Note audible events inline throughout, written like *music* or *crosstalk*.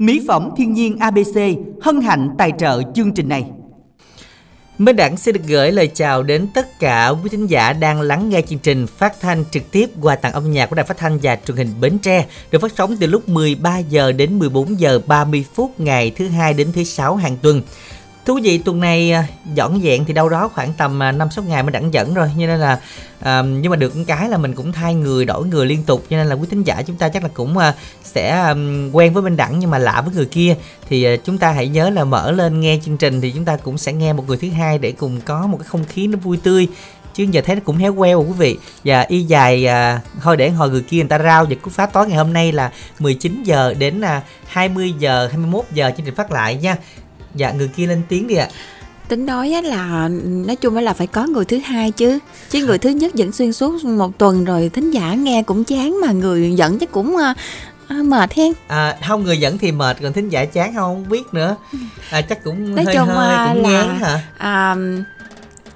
Mỹ phẩm thiên nhiên ABC hân hạnh tài trợ chương trình này. Minh Đẳng xin được gửi lời chào đến tất cả quý thính giả đang lắng nghe chương trình phát thanh trực tiếp qua tặng âm nhạc của Đài Phát thanh và Truyền hình Bến Tre, được phát sóng từ lúc 13 giờ đến 14 giờ 30 phút ngày thứ hai đến thứ sáu hàng tuần. Thú vị tuần này à, dọn dẹn thì đâu đó khoảng tầm 5 à, 6 ngày mới đẳng dẫn rồi. Cho nên là à, nhưng mà được cái là mình cũng thay người đổi người liên tục. Cho nên là quý thính giả chúng ta chắc là cũng à, sẽ à, quen với bên Đẳng nhưng mà lạ với người kia. Thì à, chúng ta hãy nhớ là mở lên nghe chương trình thì chúng ta cũng sẽ nghe một người thứ hai để cùng có một cái không khí nó vui tươi. Chứ giờ thấy nó cũng héo queo quý vị. Và y dài à, thôi để hồi người kia người ta rao. Và cú phá tối ngày hôm nay là 19 giờ đến à, 20 giờ 21 giờ chương trình phát lại nha dạ người kia lên tiếng đi ạ. Tính nói là nói chung là phải có người thứ hai chứ. Chứ người thứ nhất dẫn xuyên suốt một tuần rồi thính giả nghe cũng chán mà người dẫn chắc cũng uh, mệt hen. À, không người dẫn thì mệt còn thính giả chán không, không biết nữa. À, chắc cũng nói hơi chung hơi cũng là ngán hả? à,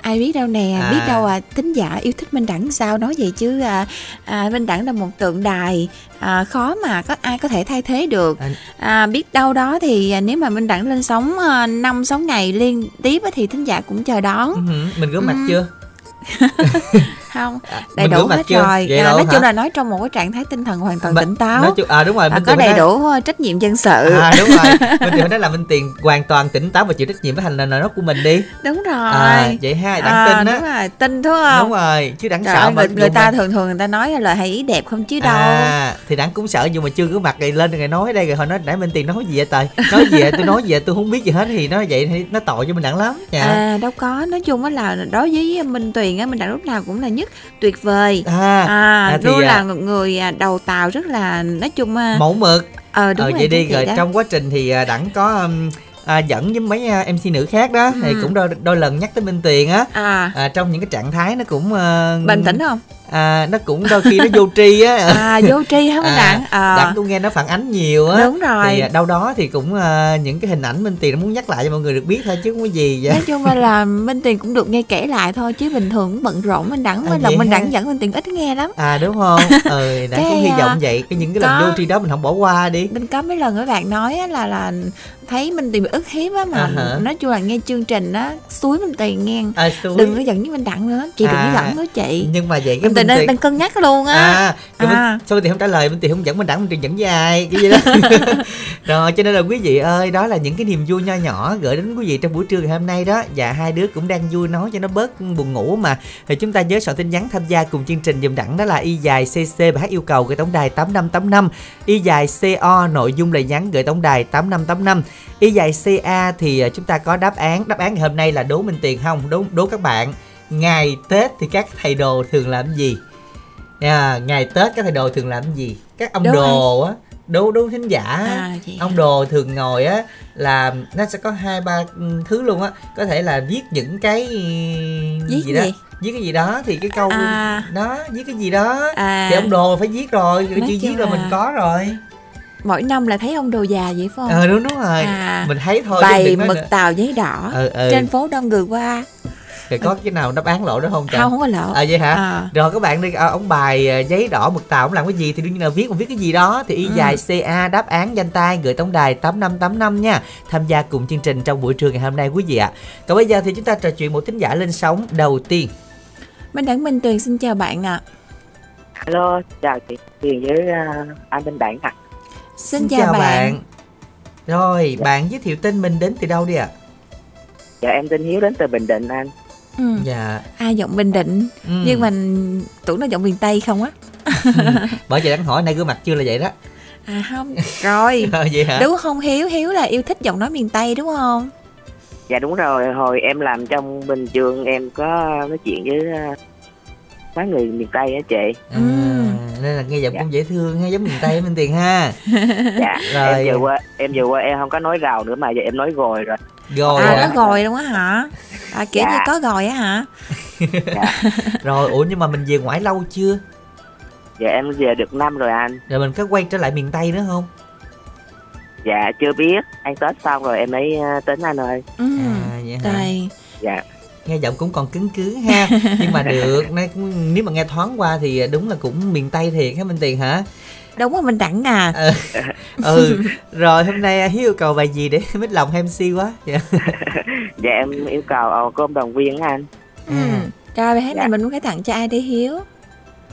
ai biết đâu nè À. biết đâu à thính giả yêu thích minh đẳng sao nói vậy chứ à, à, minh đẳng là một tượng đài à, khó mà có ai có thể thay thế được À. biết đâu đó thì à, nếu mà minh đẳng lên sóng à, năm sáu ngày liên tiếp thì thính giả cũng chờ đón Ừ, mình rửa mặt Ừ. chưa *laughs* không? À, đầy mình đủ hết chưa? rồi. Vậy à, đâu nói hả? chung là nói trong một cái trạng thái tinh thần hoàn toàn Mà- tỉnh táo. nói chung à đúng rồi à, có đầy nói- đủ ờ, trách nhiệm dân sự. À đúng rồi. Minh Tuyền nói là *laughs* Minh Tiền hoàn toàn tỉnh táo và chịu trách nhiệm với hành động nói của mình đi. Đúng rồi. À vậy ha đáng À, tin á. đúng rồi tin đúng không? Đúng rồi chứ đáng Trời sợ ơi, mà người, ta mà- thường thường người ta nói là hay ý đẹp không chứ đâu. À, thì đáng cũng sợ nhưng mà chưa có mặt rồi lên rồi nói đây rồi hồi nói nãy Minh Tiền nói gì vậy trời nói gì vậy? Tôi nói gì vậy? Tôi không biết gì hết. Thì nói vậy thì nó tội cho mình đẳng lắm dạ. À đâu có. Nói chung á là đối với Minh Tuyền á Minh Đặng lúc nào cũng là nhất tuyệt vời. À, à, à, luôn à, là một người à, đầu tàu rất là nói chung à, mẫu mực. Ờ đúng ờ rồi vậy đi rồi trong quá trình thì à, đẳng có um, à, dẫn với mấy à, mc nữ khác đó thì Ừ. cũng đôi, đôi lần nhắc tới Minh Tiền á. À. À, trong những cái trạng thái nó cũng à, bình tĩnh không? À, nó cũng đôi khi nó vô tri á. *laughs* À vô tri hả Minh À, Đặng à, đặng cũng nghe nó phản ánh nhiều á. Đúng rồi. Thì à, đâu đó thì cũng à, những cái hình ảnh Minh Tiền nó muốn nhắc lại cho mọi người được biết thôi chứ không có gì vậy. Nói chung là, là Minh Tuyền cũng được nghe kể lại thôi chứ bình thường cũng bận rộn Minh Đặng À, là Minh? Đặng dẫn Minh Tuyền ít nghe lắm. À đúng không? Ừ đặng Cái, cũng hy à, vọng vậy. Cái những cái lần vô tri đó mình không bỏ qua đi. Mình có mấy lần các bạn nói á, là là thấy Tuyền bị ức hiếp á mà À hả. nói chung là nghe chương trình á suối Minh Tuyền nghe. À, xui. đừng có giận với Minh Đặng nữa chị đừng À, có giận nữa chị. nhưng mà vậy cái Minh Tuyền đang, đang cân nhắc luôn á. À, À. Minh Tiền không trả lời Minh Tiền không dẫn Minh Đẳng Minh Tiền dẫn với ai cái gì đó. *laughs* Rồi cho nên là quý vị ơi đó là những cái niềm vui nho nhỏ gửi đến quý vị trong buổi trưa ngày hôm nay đó. Và hai đứa cũng đang vui nói cho nó bớt buồn ngủ mà. Thì chúng ta nhớ soạn tin nhắn tham gia cùng chương trình dùm Đẳng đó là y dài cc và hát yêu cầu gửi tổng đài 8585 y dài co nội dung lời nhắn gửi tổng đài 8585 y dài ca thì à, chúng ta có đáp án đáp án ngày hôm nay là đố Minh Tiền không đố đố các bạn ngày Tết thì các thầy đồ thường làm gì Nha, ngày Tết các thầy đồ thường làm gì? Các ông Đố đồ á, đố đố thính giả. à Ông đồ thường ngồi á là nó sẽ có hai ba thứ luôn á, có thể là viết những cái Viết gì đó, gì? viết cái gì đó thì cái câu À. đó, viết cái gì đó. à Thì ông đồ phải viết rồi, chưa Nói viết chung rồi mình là- có rồi. Mỗi năm là thấy ông đồ già vậy phải không Ờ đúng đúng rồi. À. Mình thấy thôi bày mực nữa. tàu giấy đỏ Ừ ừ. trên phố đông người qua Rồi có cái nào đáp án lộ đó không trời? không không có lộ À vậy hả? à, Rồi các bạn đi à, ông bài à, giấy đỏ mực tàu ông làm cái gì thì đương nhiên là viết ông viết cái gì đó thì y Ừ. dài CA đáp án danh tay gửi tổng đài 8585 nha. Tham gia cùng chương trình trong buổi trưa ngày hôm nay quý vị ạ. Còn bây giờ thì chúng ta trò chuyện một thính giả lên sóng đầu tiên. Minh Đặng Minh Tuyền xin chào bạn ạ Alo, chào chị Tuyền với uh, anh Minh Đảng ạ. Xin chào bạn. Rồi, bạn giới thiệu tên mình đến từ đâu đi ạ? Dạ em tên Hiếu đến từ Bình Định anh. ừ. Dạ. à giọng Bình Định Ừ. nhưng mà tưởng nó giọng miền Tây không á *laughs* bởi vậy đang hỏi nay gương mặt chưa là vậy đó. à không rồi *laughs* Ờ, vậy hả? đúng không Hiếu Hiếu là yêu thích giọng nói miền Tây đúng không Dạ đúng rồi, hồi em làm trong Bình Dương em có nói chuyện với mấy người miền Tây á chị. À, Ừ. nên là nghe giọng Dạ. cũng dễ thương ha, giống miền Tây bên tiền ha. *laughs* Dạ, Rồi. em vừa qua em vừa qua em không có nói rào nữa mà giờ em nói rồi rồi. Rồi. à ạ. nó gòi luôn á hả à kiểu Dạ. như có gòi á hả *laughs* Rồi, ủa nhưng mà mình về ngoại lâu chưa? Dạ em về được năm rồi anh. Rồi mình có quay trở lại miền Tây nữa không? Dạ chưa biết, ăn Tết xong rồi em mới tính anh ơi. ừ. À vậy hả? Rồi Dạ. Nghe giọng cũng còn cứng cứng ha. *laughs* Nhưng mà được nếu mà nghe thoáng qua thì đúng là cũng miền tây thiệt hả minh tiền hả? Đúng rồi mình đẳng à. Ừ, ừ. rồi hôm nay hiếu yêu cầu bài gì để *laughs* mít lòng mc quá? *laughs* Dạ dạ em yêu cầu ồ cơm đoàn viên anh. Ừ. rồi bài hát dạ. này mình muốn cái tặng cho ai đấy hiếu?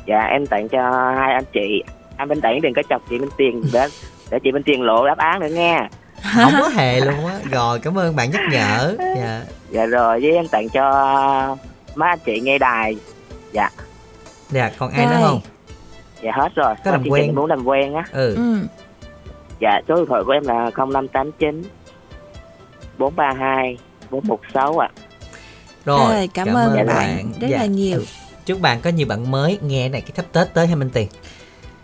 Dạ em tặng cho hai anh chị. Anh bên tặng đừng có chọc chị bên tiền để để chị bên tiền lộ đáp án nữa nghe không có hề luôn á. Rồi cảm ơn bạn nhắc nhở. Dạ. Dạ rồi với em tặng cho má anh chị nghe đài. Dạ. Dạ còn ai nữa không? Dạ hết rồi. Có làm quen. muốn làm quen á. Ừ. ừ. Dạ số điện thoại của em là không năm tám chín bốn ba hai bốn một sáu ạ. Rồi, rồi cảm, cảm ơn bạn, bạn. rất dạ. là nhiều. Chúc bạn có nhiều bạn mới nghe này cái thắp tết tới hay minh tiền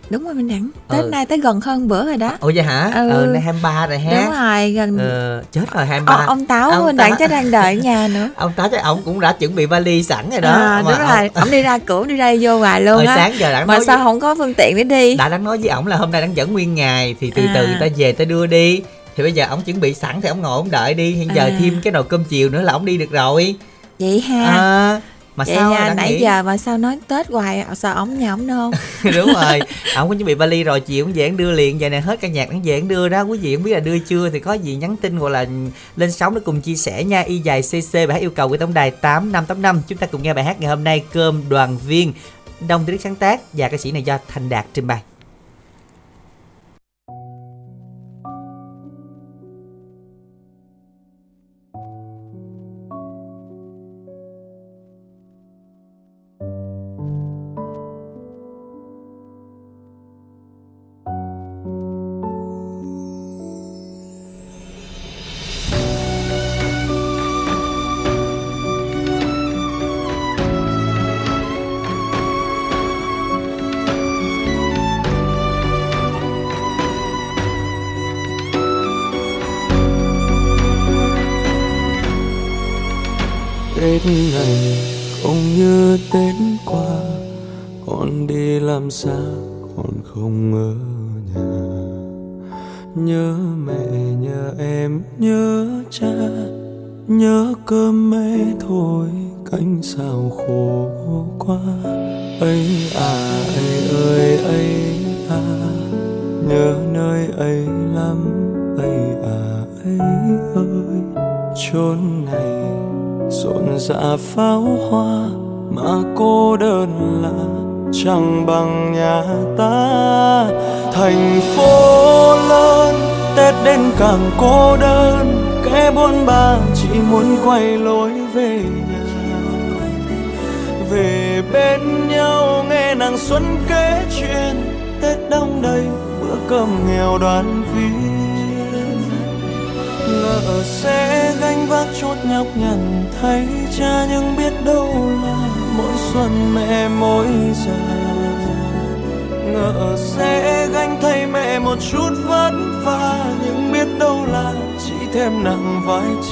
đúng rồi mình đẳng. Tết ừ. nay tới gần hơn bữa rồi đó. Ủa vậy hả? Ừ, ừ nay 23 rồi ha. Đúng rồi gần ừ, chết rồi 23 Ô, ông táo ông mình đẳng chắc đang đợi nhà nữa. *laughs* Ông táo chắc ông cũng đã chuẩn bị vali sẵn rồi đó. À, đúng rồi. ông... ông đi ra cửa đi ra vô hoài luôn á. sáng giờ mà sao với... không có phương tiện để đi? Đã đang nói với ổng là hôm nay đang dẫn nguyên ngày thì từ à. từ ta về ta đưa đi. Thì bây giờ ông chuẩn bị sẵn thì ông ngồi ông đợi đi. Hiện giờ à. thêm cái nồi cơm chiều nữa là ông đi được rồi. Vậy ha. À, mà Vậy sao nha, nãy nghĩ... giờ mà sao nói tết hoài sao ống nhà ống nôn *laughs* đúng rồi ổng có chuẩn bị vali rồi chị cũng dễ đưa liền giờ này hết ca nhạc cũng dễ đưa đó quý vị không biết là đưa chưa thì có gì nhắn tin hoặc là lên sóng để cùng chia sẻ nha. Y dài cc bài hát yêu cầu của tổng đài tám năm tám năm. Chúng ta cùng nghe bài hát ngày hôm nay cơm đoàn viên đông tiếng sáng tác và ca sĩ này do thành đạt trình bày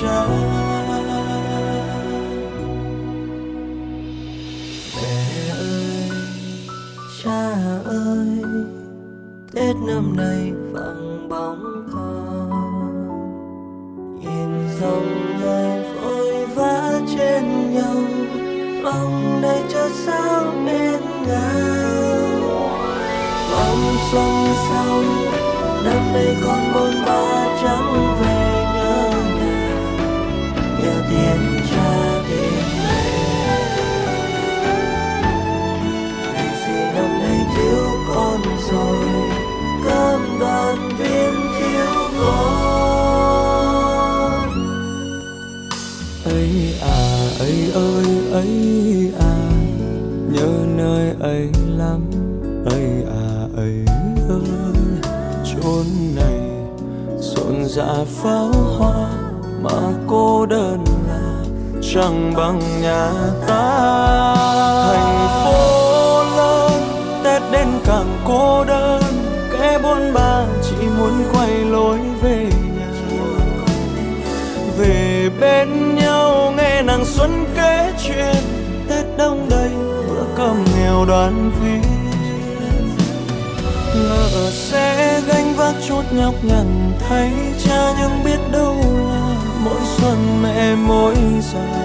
vai mẹ ơi, cha ơi, tết năm nay vắng bóng con nhìn dòng người vội vã trên nhau lòng đầy cho sao bên ngào mong xuân sau, năm nay con bôn ba trắng. về nhớ cha gì năm thiếu con rồi, cơm viên thiếu con. Ấy à ấy ơi, ấy à nhớ nơi ấy lắm. Ấy à ấy ơi, chốn này pháo hoa mà cô đơn chẳng bằng nhà ta. Thành phố lớn tết đến càng cô đơn. Kẻ buôn ba chỉ muốn quay lối về nhà. Về bên nhau, nghe nàng xuân kể chuyện. Tết đông đầy, bữa cơm nghèo đoàn viên. Ngỡ sẽ gánh vác chút nhọc nhằn, thay cha nhưng biết đâu là mỗi xuân mẹ mỗi già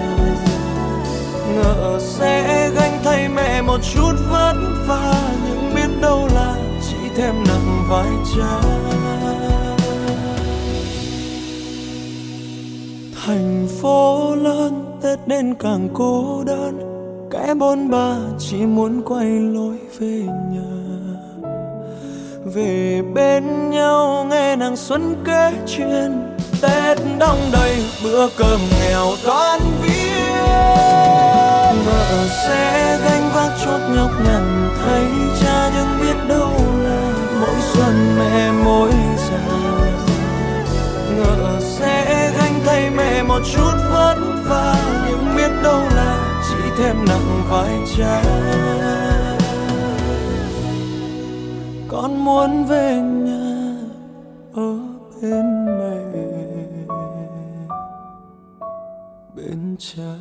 ngờ sẽ gánh thay mẹ một chút vất vả, nhưng biết đâu là chỉ thêm nặng vai cha. Thành phố lớn, tết đến càng cô đơn, kẻ bôn ba chỉ muốn quay lối về nhà. Về bên nhau nghe nàng xuân kể chuyện, tết đông đầy bữa cơm nghèo toan viết ở sẽ gánh vác chốt nhọc nhằn thấy cha nhưng biết đâu là mỗi xuân mẹ mỗi già ngỡ sẽ gánh thay mẹ một chút vất vả, nhưng biết đâu là chỉ thêm nặng vai cha. Con muốn về nhà ở bên mẹ, bên cha.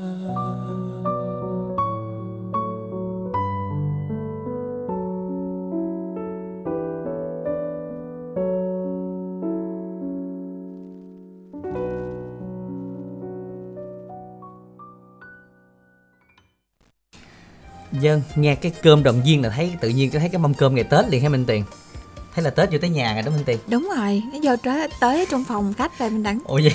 Dân, nghe cái cơm đồng viên là thấy tự nhiên thấy cái mâm cơm ngày Tết liền hay Minh Tiền? Thấy là Tết vô tới nhà rồi đó Minh Tiền? Đúng rồi nó vô tới, tới trong phòng khách rồi mình đặng. Ủa vậy?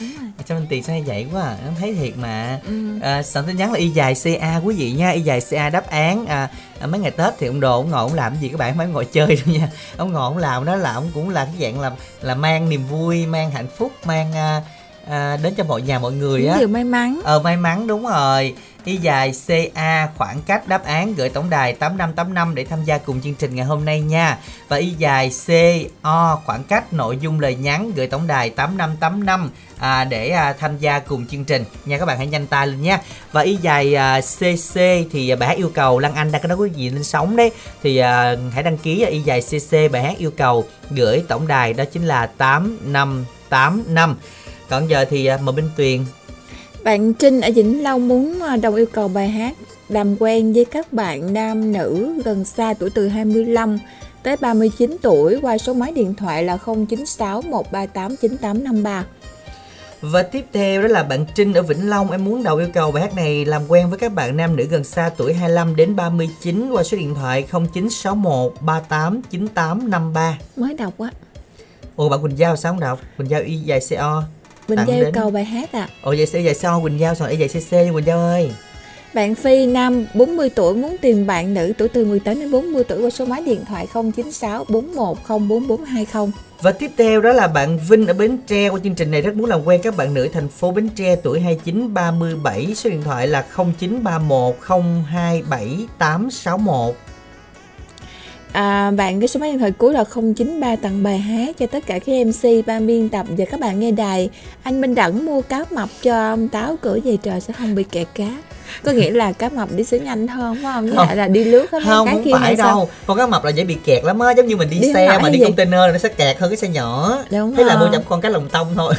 đúng rồi. *laughs* Sao Minh Tiền sao hay vậy quá à? Em thấy thiệt mà. Ừ. à, Soạn tin nhắn là y dài CA quý vị nha Y dài CA đáp án. À, à, Mấy ngày Tết thì ông Đồ ông ngồi ông làm cái gì các bạn? Phải ngồi chơi đâu nha. Ông ngồi ông làm đó là ông cũng là cái dạng là là mang niềm vui Mang hạnh phúc Mang à, à, đến cho mọi nhà mọi người á. điều may mắn. Ờ may mắn đúng rồi Y dài CA khoảng cách đáp án gửi tổng đài 8585 để tham gia cùng chương trình ngày hôm nay nha. Và y dài CO khoảng cách nội dung lời nhắn gửi tổng đài 8585 à, để à, tham gia cùng chương trình nha các bạn hãy nhanh tay lên nha. Và y dài à, CC thì à, bài hát yêu cầu Lan Anh đang có nói quý vị lên sóng đấy thì à, hãy đăng ký à, y dài CC bài hát yêu cầu gửi tổng đài đó chính là 8585. Còn giờ thì à, mời Minh Tuyền bạn Trinh ở Vĩnh Long muốn à, đồng yêu cầu bài hát làm quen với các bạn nam nữ gần xa tuổi từ 25 tới 39 tuổi qua số máy điện thoại là 096 138 9853. Và tiếp theo đó là bạn Trinh ở Vĩnh Long Em muốn đầu yêu cầu bài hát này làm quen với các bạn nam nữ gần xa tuổi 25 đến 39 Qua số điện thoại 0961 38 9853 Mới đọc á. Ồ bạn Quỳnh Giao sao không đọc? Quỳnh Giao y dài CO Tặng Giao đến- cầu bài hát à. Ồ vậy sẽ dài CO Quỳnh Giao sao y dài CC Quỳnh Giao ơi. Bạn Phi nam 40 tuổi muốn tìm bạn nữ tuổi từ 18 đến 40 tuổi qua số máy điện thoại 096 41044420. Và tiếp theo đó là bạn Vinh ở Bến Tre. Qua chương trình này rất muốn làm quen các bạn nữ thành phố Bến Tre tuổi 29 37 Số điện thoại là 0931 027 861 À, bạn cái số máy điện thoại cuối là 093 tặng bài hát cho tất cả các MC ban biên tập và các bạn nghe đài. Anh Minh Đẳng mua cá mập cho ông Táo cửa về trời sẽ không bị kẹt cá. Có nghĩa là cá mập đi sẽ nhanh hơn phải không? Với lại là đi lướt hết không không phải hay sao? đâu con cá mập là dễ bị kẹt lắm á giống như mình đi, Đi xe mà đi gì? container là nó sẽ kẹt hơn cái xe nhỏ Đúng thế là rồi. mua chậm con cá lồng tông thôi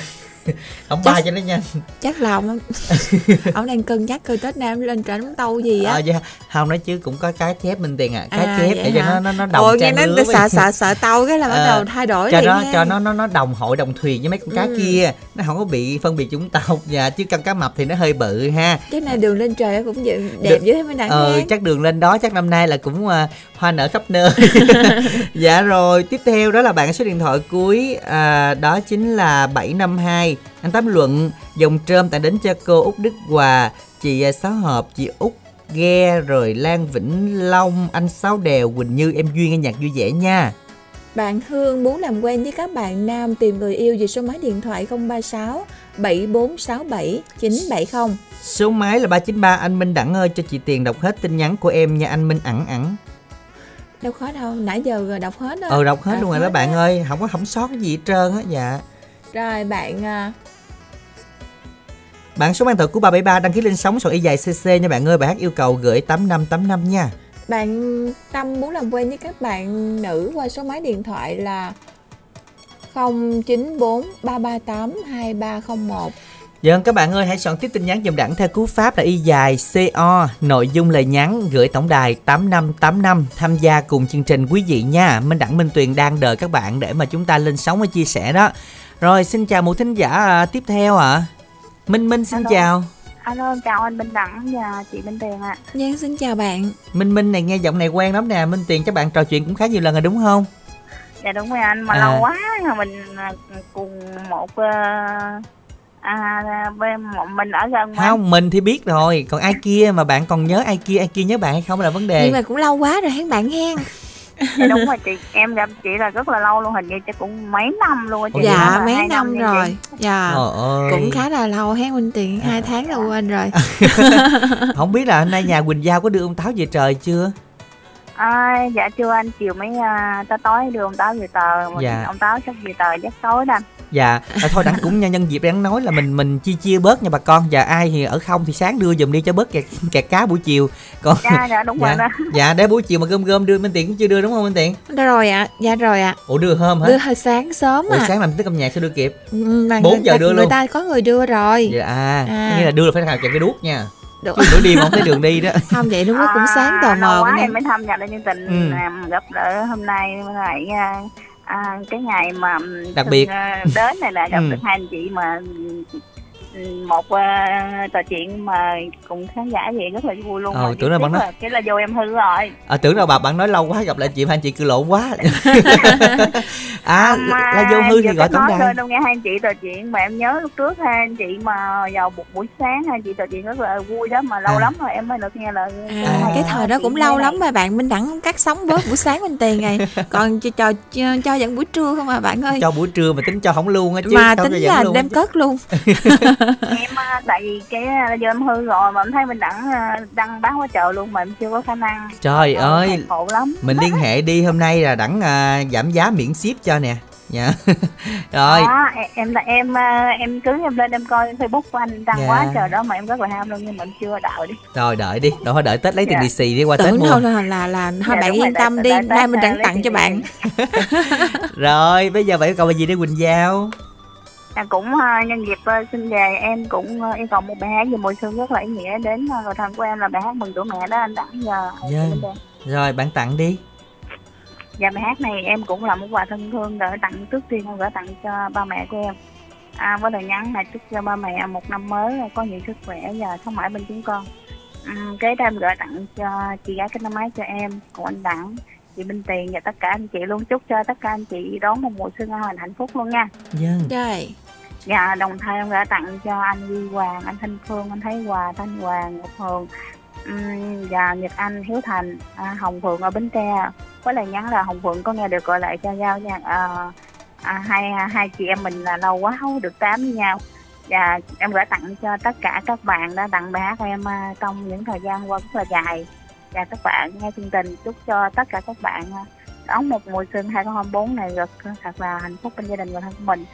không Chắc- ba cho nó nhanh Chắc lòng lắm. *laughs* ông đang cân nhắc coi Tết Nam lên trả đóng tâu gì á. ờ dạ không nói chứ cũng có cá chép minh tiền à cá À, chép để cho hả? nó nó nó đồng Ồ nghe nó sợ *laughs* sợ sợ tâu cái là bắt Ờ, đầu thay đổi cho nó cho nó nó nó đồng hội đồng thuyền với mấy con cá Ừ. kia nó không có bị phân biệt chủng tộc dạ chứ con cá mập thì nó hơi bự ha. Cái này đường lên trời cũng vậy, đẹp dữ mới đáng ờ chắc đường lên đó chắc năm nay là cũng à, hoa nở khắp nơi. *laughs* *laughs* Dạ rồi tiếp theo đó là bạn số điện thoại cuối à, đó chính là 752 anh tám luận dòng trơm tặng đến cho cô út đức hòa. Chị à, sáu hợp chị út ghe rồi lan vĩnh long anh sáu đèo quỳnh như em duyên nghe nhạc vui vẻ nha Bạn Hương muốn làm quen với các bạn nam tìm người yêu về số máy điện thoại 036 7467 970. số máy là 393 anh minh đẳng ơi cho chị tiền đọc hết tin nhắn của em nha anh minh ẩn ẩn Đâu khó đâu, nãy giờ đọc hết đó. ờ đọc hết Đọc luôn rồi đó hết bạn á. ơi không có không sót gì hết trơn á dạ Rồi bạn à, Bạn số mang thợ của 373 đăng ký lên sóng số y dài CC nha bạn ơi. Bài hát yêu cầu gửi 8585 nha. Bạn Tâm muốn làm quen với các bạn nữ qua số máy điện thoại là 094 338 2301. Dân các bạn ơi hãy soạn tiếp tin nhắn dùm đẳng theo cú pháp là y dài CO nội dung lời nhắn gửi tổng đài 8585 tham gia cùng chương trình quý vị nha. Minh Đẳng Minh Tuyền đang đợi các bạn để mà chúng ta lên sóng và chia sẻ đó. Rồi xin chào một thính giả à, tiếp theo ạ. Minh Minh xin Alo. chào. Alo chào anh Bình Đẳng và chị Minh Tiền ạ. Giang xin chào bạn. Minh Minh này nghe giọng này quen lắm nè. Minh Tiền các bạn trò chuyện cũng khá nhiều lần rồi đúng không? Dạ đúng rồi anh mà À. lâu quá rồi mình à, cùng một ờ, à bên một mình ở gần mà. Không mình thì biết rồi. Còn ai kia mà bạn còn nhớ ai kia ai kia nhớ bạn hay không là vấn đề. Nhưng mà cũng lâu quá rồi hén bạn hen dạ, đúng rồi chị em gặp chị là rất là lâu luôn hình như chắc cũng mấy năm luôn á chị. Dạ mấy hai năm nha chị. rồi. Dạ Trời ơi. Cũng khá là lâu hén Minh Tiền hai tháng là quên rồi. *laughs* Không biết là hôm nay nhà Quỳnh Giao có đưa ông Táo về trời chưa? À, dạ chưa anh chiều mấy à, tới tối đưa ông táo về tờ mà Dạ. ông táo sắp về tờ chắc tối đó anh dạ à, thôi đặng cũng nhân, nhân dịp đang nói là mình mình chia chia bớt nha bà con. Và ai thì ở không thì sáng đưa giùm đi cho bớt kẹt kẹt cá buổi chiều. Còn dạ dạ đúng rồi dạ, đó. dạ để buổi chiều mà gom gom đưa Minh Tiền cũng chưa đưa đúng không Minh Tiền Đã rồi ạ Dạ rồi ạ. Ủa đưa hôm hả? Đưa hơi sáng sớm ủa à. sáng làm tới âm nhạc sao đưa kịp? Ừ, bốn người giờ đưa Người luôn. ta có người đưa rồi. Dạ à, À. nghĩa là đưa là phải kẹp cái đuốc nha. Đúng. chứ nửa đêm không thấy đường đi đó. *laughs* Không vậy đúng lúc cũng sáng tò À, mò quá em mới tham gia đến chương trình Ừ. à, gặp gỡ hôm nay lại à, cái ngày mà Đặc Xuân, biệt. à, đến này là gặp Ừ. được hai anh chị mà một uh, trò chuyện mà cùng khán giả gì rất là vui luôn. Ờ, Mà tưởng là bạn nói- là cái là vô em hư rồi. À, tưởng đâu bà bạn nói lâu quá gặp lại chị hai chị cười lộn quá. *laughs* À Mà là vô hư thì gọi tổng đài. thôi đâu nghe hai anh chị trò chuyện. Mà em nhớ lúc trước hai anh chị mà vào một buổi sáng hai anh chị trò chuyện rất là vui đó mà lâu À. lắm rồi em mới được nghe lời À, À. cái thời đó cũng lâu lắm mà bạn Minh Đẳng cắt sóng bớt buổi sáng Minh Tiền này còn cho, cho, cho, dẫn buổi trưa không à bạn ơi? Cho buổi trưa mà tính cho không luôn á chứ mà tính là đem cất luôn *laughs* em á, tại vì cái do em hư rồi mà em thấy mình đẳng à, đăng bán quá trời luôn mà em chưa có khả năng. Trời Ờ, ơi khổ lắm. mình liên hệ đi hôm nay là đẳng à, giảm giá miễn ship cho nè. Dạ. *laughs* Rồi. Đó, em em là em à, em cứ em lên em coi facebook của anh đăng Dạ. quá trời đó mà em rất là ham luôn nhưng mà em chưa đợi đi. Rồi đợi đi. Thôi đợi tết lấy tiền Dạ. lì xì đi qua tết tưởng mua. thôi là là, là thôi Dạ, bạn yên tâm đợi- đi. đợi nay Tết, mình à, đẳng lấy tặng cho bạn. *laughs* *laughs* rồi bây giờ phải cầu bài gì đây quỳnh giao à, cũng à, nhân dịp à, xin về em cũng à, yêu cầu một bài hát về mùa xuân rất là ý nghĩa đến à, người thân của em là bài hát mừng tuổi mẹ đó anh đẳng giờ Dạ. rồi bạn tặng đi Dạ bài hát này em cũng là một quà thân thương để tặng trước tiên em gửi tặng cho ba mẹ của em. À, với lời nhắn là chúc cho ba mẹ một năm mới có nhiều sức khỏe và sống mãi bên chúng con. Uhm, kế đây em gửi tặng cho chị gái cái năm máy cho em, của anh Đẳng, chị Minh Tiền và tất cả anh chị luôn chúc cho tất cả anh chị đón một mùa xuân an lành hạnh phúc luôn nha. dân rồi và đồng thời em đã tặng cho anh Duy Hoàng, anh Thanh Phương, anh Thái Hòa, Thanh Hoàng, Ngọc Hường và Nhật Anh, Hiếu Thành, à, Hồng Phượng ở Bến Tre. Với lời nhắn là Hồng Phượng có nghe được gọi lại cho giao nha. À, à, hai hai chị em mình là lâu quá không được tám với nhau. Và em gửi tặng cho tất cả các bạn đã tặng bài hát em à, trong những thời gian qua rất là dài. Và các bạn nghe chương trình chúc cho tất cả các bạn à, đón một mùa xuân 2024 này thật là hạnh phúc bên gia đình và thân của mình.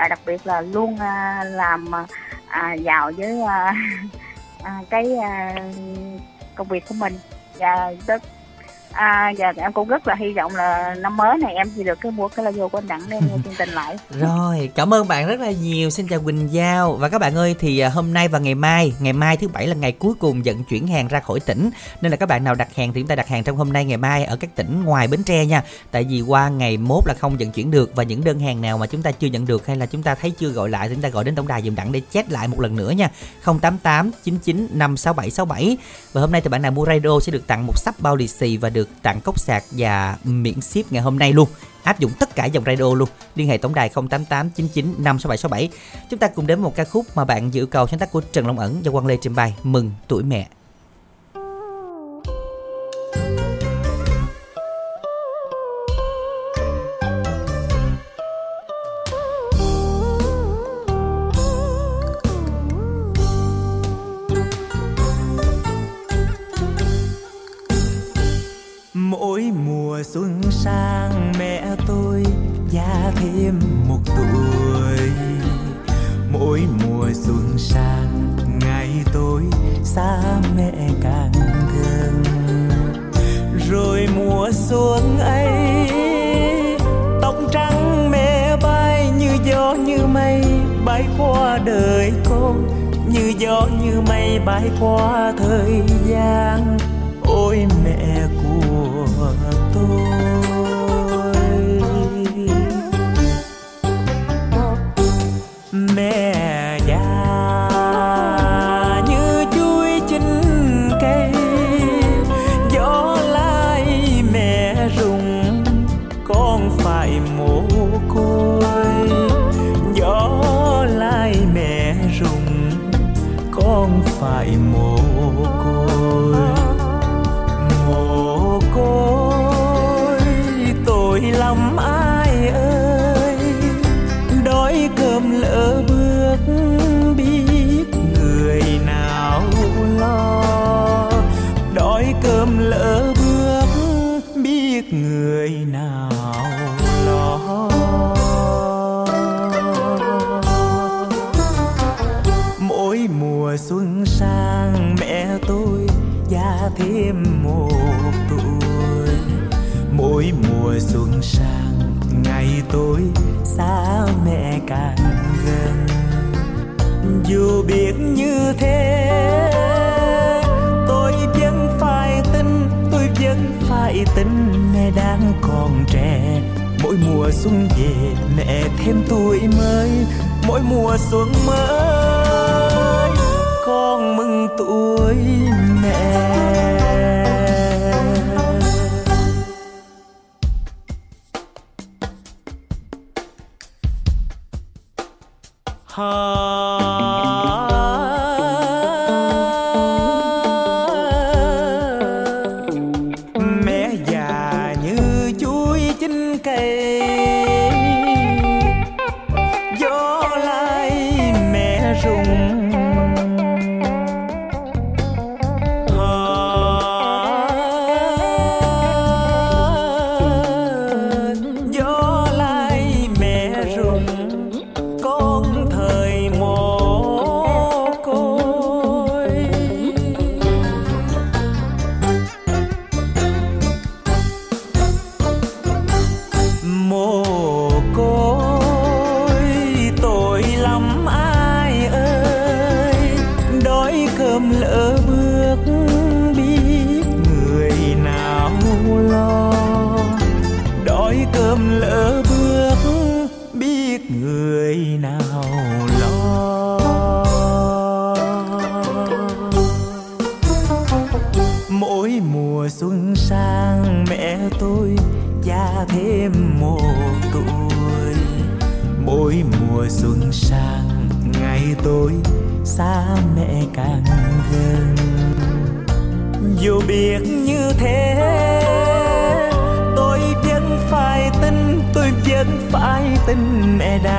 À, đặc biệt là luôn à, làm à, à giàu với à, *laughs* à, cái à, công việc của mình và rất à, dạ, và em cũng rất là hy vọng là năm mới này em chỉ được cái mua cái logo của anh đặng đem nghe chương trình lại *laughs* Rồi, cảm ơn bạn rất là nhiều. Xin chào Quỳnh Giao và các bạn ơi thì à, hôm nay và ngày mai, ngày mai thứ bảy là ngày cuối cùng vận chuyển hàng ra khỏi tỉnh. Nên là các bạn nào đặt hàng thì chúng ta đặt hàng trong hôm nay ngày mai ở các tỉnh ngoài Bến Tre nha. Tại vì qua ngày mốt là không vận chuyển được và những đơn hàng nào mà chúng ta chưa nhận được hay là chúng ta thấy chưa gọi lại thì chúng ta gọi đến tổng đài dùm đặng để check lại một lần nữa nha. 088 99 567 67. Và hôm nay thì bạn nào mua radio sẽ được tặng một sắp bao lì xì và được tặng cốc sạc và miễn ship ngày hôm nay luôn. Áp dụng tất cả dòng radio luôn. Liên hệ tổng đài 088 99 56767 chúng ta cùng đến một ca khúc mà bạn dự cầu sáng tác của Trần Long Ẩn do Quang Lê trình bày. Mừng tuổi mẹ. Bay qua thời gian. Xuân về mẹ thêm tuổi mới mỗi mùa xuân mới.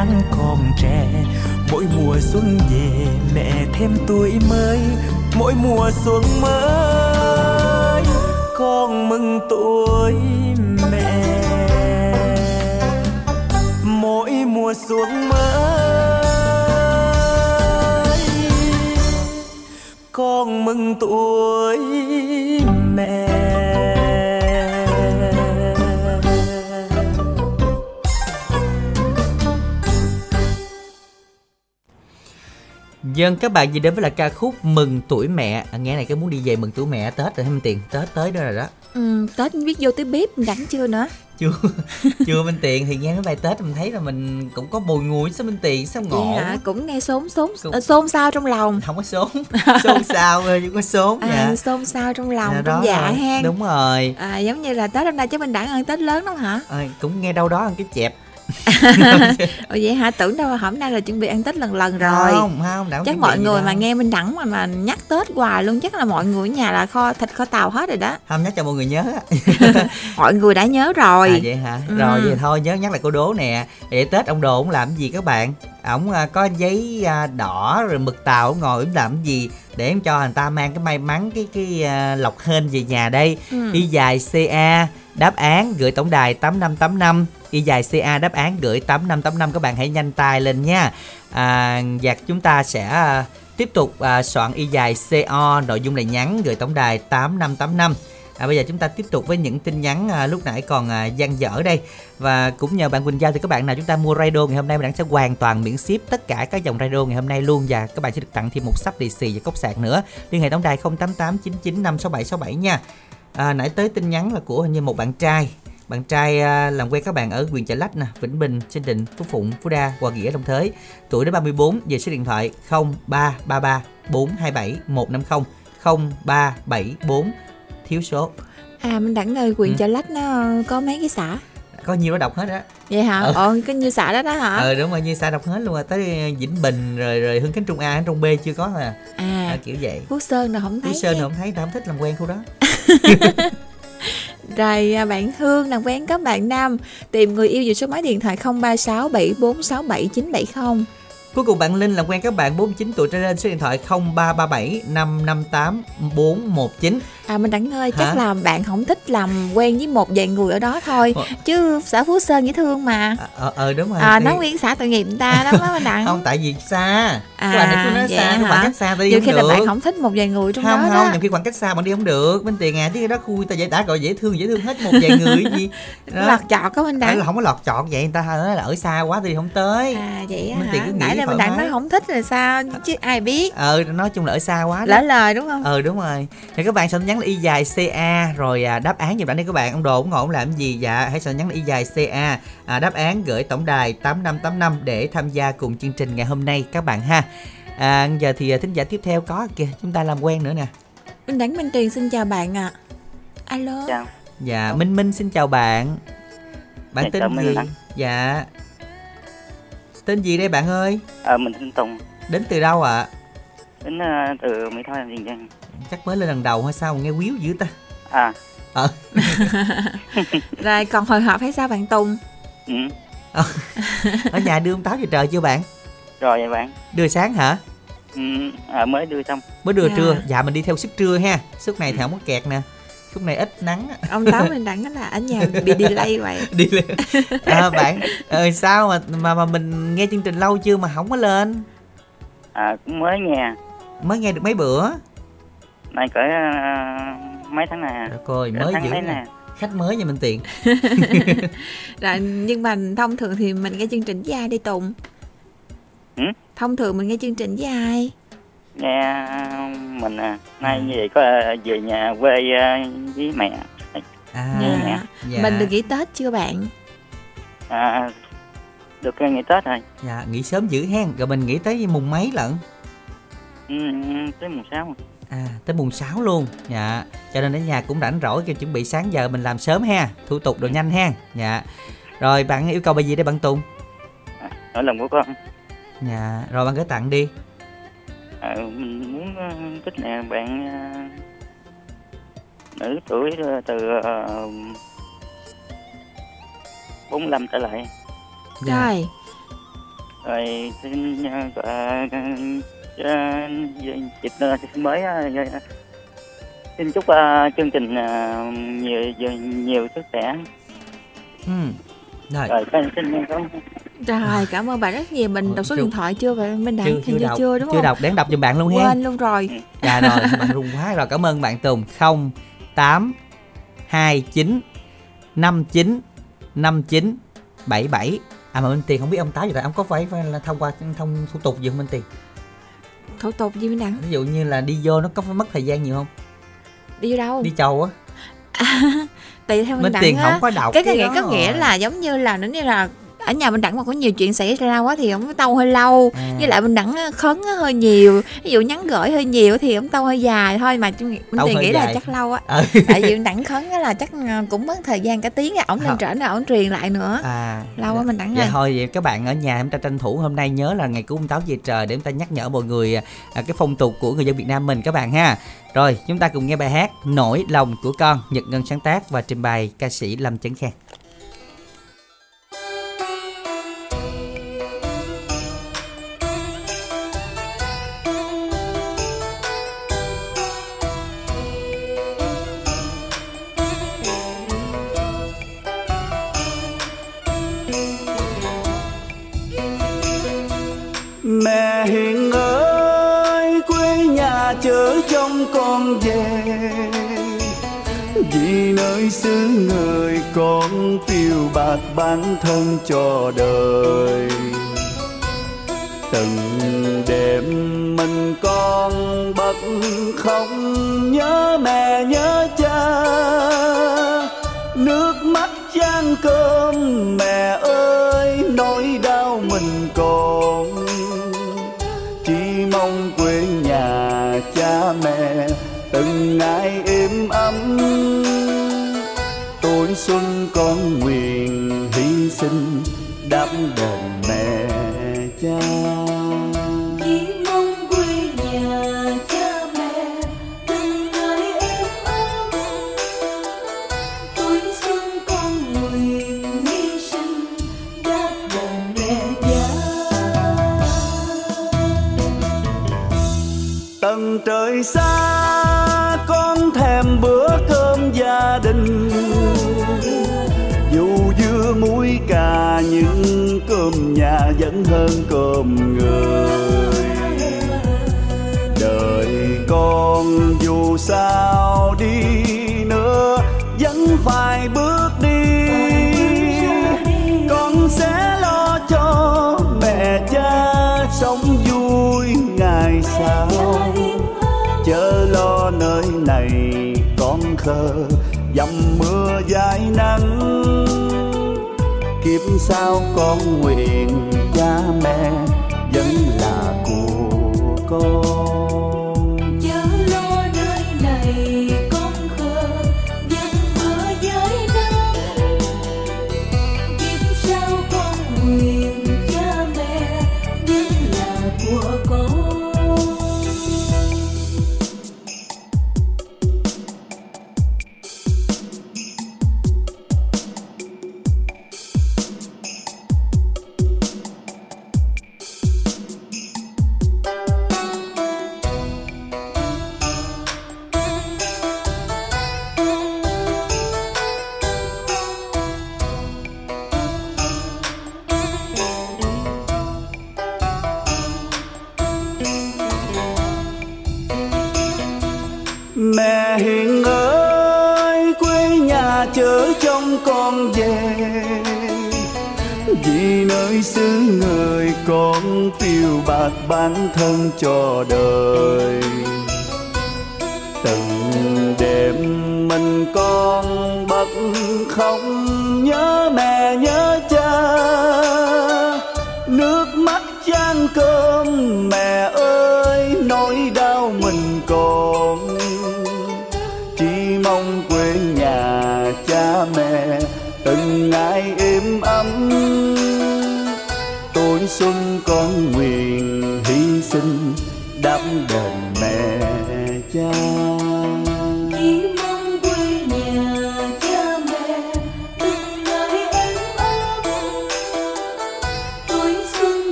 Mẹ đang còn trẻ. Mỗi mùa xuân về, mẹ thêm tuổi mới. Mỗi mùa xuân mới, con mừng tuổi mẹ. Mỗi mùa xuân mới, con mừng tuổi mẹ. Dân các bạn gì đến với là ca khúc Mừng tuổi mẹ? À, Nghe này cái muốn đi về mừng tuổi mẹ Tết rồi thêm tiền? Tết tới đó rồi đó. Ừ, tết biết vô tới bếp đắng chưa nữa? *laughs* Chưa chưa Minh Tiền thì nghe cái bài Tết mình thấy là mình cũng có bùi ngùi sao Minh Tiền sao ngộ? Hả cũng nghe xốn xốn Cũng- ờ, xôn xao trong lòng. Không có sốn Sốn sao thôi chứ có sốn à, dạ. xôn xao trong lòng Dạ, trong dạ rồi. ha Đúng rồi. À, giống như là tết hôm nay chứ mình đẳng ăn tết lớn lắm hả? Ờ, Cũng nghe đâu đó ăn cái chẹp *laughs* Ồ vậy hả tưởng đâu hôm nay là chuẩn bị ăn tết lần lần rồi Không không đã chắc mọi người đâu. mà nghe minh đẳng mà mà nhắc tết hoài luôn chắc là mọi người ở nhà là kho thịt kho tàu hết rồi đó Không nhắc cho mọi người nhớ á. *laughs* mọi người đã nhớ rồi À vậy hả? Ừ. Rồi vậy thôi nhớ nhắc lại cô đố nè. Vậy Tết ông Đồ ông làm gì các bạn? Ông à, có giấy à, đỏ rồi mực tàu ông ngồi ông làm gì để em cho người ta mang cái may mắn cái cái à, lọc hên về nhà đây. Ừ. Y dài CA đáp án gửi tổng đài 8585 y dài CA đáp án gửi 8585 các bạn hãy nhanh tay lên nha. À, và chúng ta sẽ tiếp tục à, soạn y dài CO nội dung là nhắn gửi tổng đài 8585 À, bây giờ chúng ta tiếp tục với những tin nhắn à, lúc nãy còn à, dang dở đây. Và cũng nhờ bạn Quỳnh Giao thì các bạn nào chúng ta mua radio ngày hôm nay mình sẽ hoàn toàn miễn ship tất cả các dòng radio ngày hôm nay luôn. Và các bạn sẽ được tặng thêm một sắp lì xì và cốc sạc nữa. Liên hệ tổng đài 0889956767 nha. À, nãy tới tin nhắn là của hình như một bạn trai. Bạn trai à, làm quen các bạn ở huyện Chợ Lách nè Vĩnh Bình sinh Định Phú Phụng Phú Đa Hòa Nghĩa Long Thới. Tuổi đến 34 về số điện thoại 0333 427 150 0374 thiếu số à minh đẳng ơi quyền Ừ. chợ lách nó có mấy cái xã có nhiều nó đọc hết á. Vậy hả? Ừ. ờ cái như xã đó đó hả? Ờ đúng rồi như xa đọc hết luôn rồi tới vĩnh bình rồi rồi hưng khánh trung a trung b chưa có mà à à, kiểu vậy. Phú sơn là không thấy Phú Sơn nha. không thấy tao không thích làm quen khu đó. *laughs* Rồi à, bạn Hương làm quen các bạn nam Tìm người yêu về số máy điện thoại 036 7467 970 Cuối cùng bạn Linh làm quen các bạn 49 tuổi trở lên số điện thoại 0337 558 419 À mình đẳng ơi, chắc Hả? là bạn không thích làm quen với một vài người ở đó thôi. Ủa? Chứ xã Phú Sơn dễ thương mà. Ờ ờ, ờ đúng rồi. À thì- nói nguyên xã tội nghiệp người ta đó má mình đặng. *laughs* Không tại vì xa. À, các bạn vậy xa khoảng cách xa đi Nhiều không khi được là bạn không thích một vài người trong không đó không đó. nhiều khi khoảng cách xa bạn đi không được. Bên tiền à chứ đó khu ta dễ đã gọi dễ thương dễ thương hết một vài người gì. *laughs* Đó. Lọt chọt có mình Phải đặng là không có lọt chọt vậy người ta nói là ở xa quá thì không tới. À vậy Minh hả? Tiền cứ nghĩ Nãy là mình đặng nói không thích là sao? Chứ ai biết. Ờ nói chung là ở xa quá đó. Lỡ lời đúng không? ờ đúng rồi. Thì các bạn sẽ nhắn là y dài ca rồi à, đáp án giùm đẳng đi các bạn. Ông đồ ông ngộ ông làm gì dạ hãy sẽ nhắn là y dài ca à, đáp án gửi tổng đài 8585 để tham gia cùng chương trình ngày hôm nay các bạn ha. À, giờ thì à, thính giả tiếp theo có kìa chúng ta làm quen nữa nè. Minh đặng Minh Tiền xin chào bạn ạ. Alo. Chào. dạ minh minh xin chào bạn. Bạn Dạ, tên gì? Đăng. dạ. Tên gì đây bạn ơi? Ờ, mình tên Tùng, đến từ đâu ạ? Đến ờ, từ Mỹ Tho làm Tiền Giang. Chắc mới lên lần đầu hay sao? Nghe quýu dữ ta. À, *laughs* Rồi còn hồi hộp hay sao bạn Tùng? ừ. ở nhà đưa ông táo về trời chưa bạn? Rồi vậy bạn. đưa sáng hả? Ừ, à, mới đưa xong. mới đưa Dạ. trưa. Dạ mình đi theo sức trưa ha. Sức này thì không có kẹt nè. Lúc này ít nắng. Ông Táo Minh đặng là ở nhà bị delay vậy. *laughs* Đi lên. À, bạn ờ, sao mà mà mà mình nghe chương trình lâu chưa mà không có lên? À, cũng mới nghe. mới nghe được mấy bữa Nay cỡ ờ, mấy tháng này à. Coi Cỡ mới tháng dữ nè khách mới nha minh tiền Rồi nhưng mà thông thường thì mình nghe chương trình với ai đi Tùng? Ừ? Thông thường mình nghe chương trình với ai? Nghe mình à, nay về có ờ, về nhà quê ờ, với mẹ. à Dạ. dạ. Mình được nghỉ Tết chưa bạn? À, được ờ, ngày Tết rồi. dạ nghỉ sớm dữ hen rồi mình nghỉ tới mùng mấy lận Ừ, tới mùng 6 à tới mùng 6 luôn. Dạ. Cho nên ở nhà cũng rảnh rỗi kêu chuẩn bị sáng giờ mình làm sớm ha. Thủ tục đồ nhanh ha. Dạ. Rồi bạn yêu cầu bài gì đây bạn tùng? Ở lòng của con. dạ. Rồi bạn gửi tặng đi. À, mình muốn ờ, thích nè bạn ờ, nữ tuổi ờ, từ uh, 45 trở lại. Dạ. Rồi. Rồi xin ờ, dịp mới ờ, xin chúc chương trình nhiều nhiều, sức khỏe ừ rồi rồi Rồi cảm ơn bạn rất nhiều. Mình Ủa, đọc số điện thoại chưa vậy Minh đặng chưa chưa đọc chưa đúng chưa không? đọc. Đáng đọc giùm bạn luôn ha Quên luôn rồi. Dạ rồi bạn rung quá rồi. Cảm ơn bạn tùng. Không tám hai chín năm chín năm chín bảy bảy. À mà minh tiền không biết ông táo gì tại ông có phải phải là thông qua thông thủ tục gì không minh tiền Thủ tục gì Minh đặng? ví dụ như là đi vô nó có phải mất thời gian nhiều không Đi vô đâu? đi chầu á *laughs* Tùy theo Minh minh đặng tiền á không có đọc cái cái nghĩa có nghĩa là giống như là nếu như là ở nhà mình đặng mà có nhiều chuyện xảy ra quá thì ông tâu hơi lâu À. với lại mình đặng khấn á hơi nhiều ví dụ nhắn gửi hơi nhiều thì ông tâu hơi dài thôi mà mình hơi nghĩ là dài. chắc lâu á Ừ. *laughs* tại vì mình đặng khấn á là chắc ờ, cũng mất thời gian cả tiếng ổng lên Không. trển rồi ổng truyền lại nữa à lâu quá mình đặng Vậy rồi thôi vậy các bạn ở nhà chúng ta tranh thủ hôm nay nhớ là ngày ông táo về trời để chúng ta nhắc nhở mọi người à, cái phong tục của người dân Việt Nam mình các bạn ha. Rồi chúng ta cùng nghe bài hát Nỗi lòng của con Nhật Ngân sáng tác và trình bày ca sĩ Lâm Chấn Khang. Mẹ hiền ơi, quê nhà chở trong con về. Vì nơi xứ người con phiêu bạt bản thân cho đời. Từng đêm mình con bật khóc, nhớ mẹ, nhớ cha. Nước mắt chan cơm, mẹ ơi nỗi đau. Ngài êm ấm. Tuổi xuân con nguyện hy sinh đắp đền mẹ cha. Hơn cơm người. Đời con dù sao đi nữa, vẫn phải bước đi. Con sẽ lo cho mẹ cha sống vui ngày sau. Chớ lo nơi này con khờ dầm mưa dài nắng. Kiếp sau con nguyện cha mẹ vẫn là của con.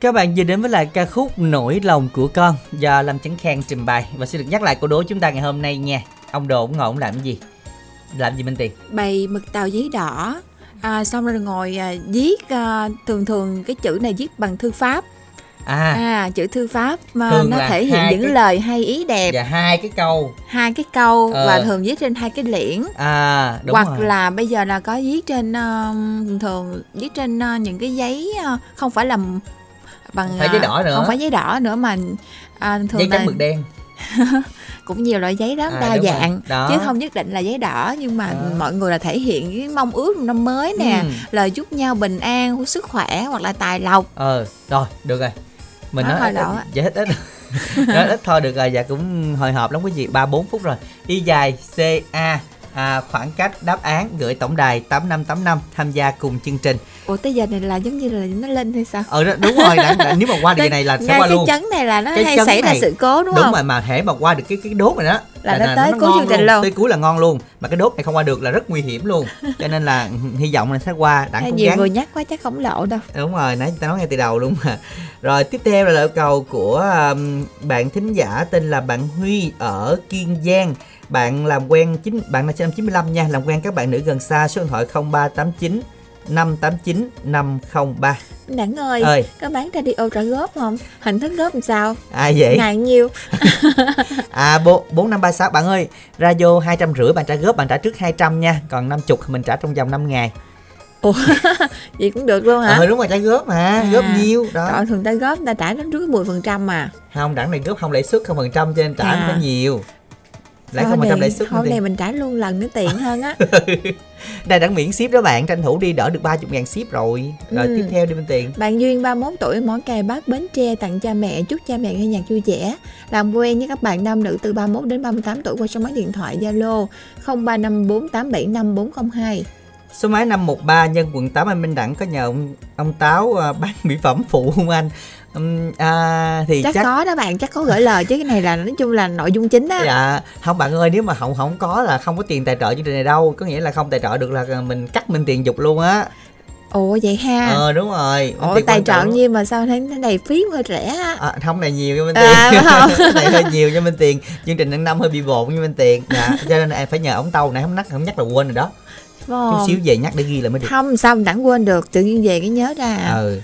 Các bạn vừa đến với lại ca khúc Nỗi lòng của con do Lâm Chấn Khang trình bày và xin được nhắc lại câu đố chúng ta ngày hôm nay nha. Ông Đồ ông ngồi ông làm cái gì? Làm gì Minh Tiền? bày mực tàu giấy đỏ à, xong rồi ngồi à, viết à, thường thường cái chữ này viết bằng thư pháp À, à chữ thư pháp mà Thường nó thể hiện những cái- lời hay ý đẹp và hai cái câu. hai cái câu Ờ. và thường viết trên hai cái liễn À, đúng hoặc rồi. là bây giờ là có viết trên ờ, thường viết trên ờ, những cái giấy ờ, không phải là bằng Không phải giấy ờ, đỏ nữa. không phải giấy đỏ nữa mà à, thường Giấy là trắng mực đen. *laughs* cũng nhiều loại giấy lắm À, đa dạng Đó. chứ không nhất định là giấy đỏ nhưng mà Đó. mọi người là thể hiện cái mong ước năm mới nè Ừ. lời chúc nhau bình an sức khỏe hoặc là tài lộc Ờ, rồi, được rồi. Mình Nói nói hồi ít, *laughs* nói ít thôi được rồi, dạ cũng hồi hộp lắm quý vị, 3 4 phút rồi. Y dài C A à, khoảng cách đáp án gửi tổng đài 8585 tham gia cùng chương trình. Ủa tới giờ này là giống như là nó lên hay sao? Ờ đúng rồi đã, đã, nếu mà qua được cái này là sẽ ngay qua cái luôn. chấn này là nó Cái hay xảy ra này. sự cố đúng, đúng không? rồi mà hễ mà qua được cái cái đốt này đó. Là nó tới cuối ngon chương trình luôn. tới cuối là ngon luôn. Mà cái đốt này không qua được là rất nguy hiểm luôn. Cho nên là hy vọng là sẽ qua đặng cố nhiều gắng. người nhắc quá chắc không lộ đâu. Đúng rồi nãy ta nói ngay từ đầu luôn mà. Rồi tiếp theo là yêu cầu của um, bạn thính giả tên là bạn Huy ở Kiên Giang bạn làm quen chính bạn là sinh năm 95 nha làm quen các bạn nữ gần xa số điện thoại 0389 589 503 Đẳng ơi, Ơi. có bán radio trả góp không? Hình thức góp làm sao? ai vậy Ngày nhiêu? *laughs* à bộ bốn năm ba sáu bạn ơi radio hai trăm rưỡi bạn trả góp bạn trả trước 200 nha còn năm chục mình trả trong vòng 5 ngày Ủa, *laughs* vậy cũng được luôn hả? ờ đúng rồi trả góp mà À. góp nhiêu đó Trời thường ta góp ta trả đến trước 10% mà. không đẳng này góp không lãi suất không phần trăm cho nên trả không À. có nhiều lãi không phần trăm lãi suất Hôm thì- mình trả luôn lần nữa tiện hơn á. *laughs* đây đẳng miễn ship đó bạn tranh thủ đi đỡ được 30 ngàn ship rồi rồi Ừ. tiếp theo đi bên tiền Bạn Duyên 31 tuổi món cày bát Bến Tre tặng cha mẹ chúc cha mẹ nghe nhạc vui vẻ. Làm quen với các bạn nam nữ từ 31 đến 38 tuổi qua số máy điện thoại Zalo 0354875402. số máy 513 nhân quận 8 anh Minh Đẳng có nhờ ông, ông Táo à, bán mỹ phẩm phụ không anh À, thì Chắc, chắc, có đó bạn, chắc có gửi lời chứ cái này là nói chung là nội dung chính á. Dạ, không bạn ơi nếu mà không không có là không có tiền tài trợ chương trình này đâu Có nghĩa là không tài trợ được là mình cắt mình tiền dục luôn á Ồ vậy ha. Ờ đúng rồi Ủa Tiền tài trợ như mà sao thấy cái này phí hơi rẻ á. À, không này nhiều cho Minh À, Tiền phải không? *laughs* Này hơi nhiều cho Minh Tiền Chương trình tháng năm hơi bị bộn cho Minh Tiền dạ, Cho nên em phải nhờ ông Tâu này không nhắc không nhắc là quên rồi đó Chút Không. xíu về nhắc để ghi là mới được Không sao mình đẳng quên được, tự nhiên về cái nhớ ra. Ừ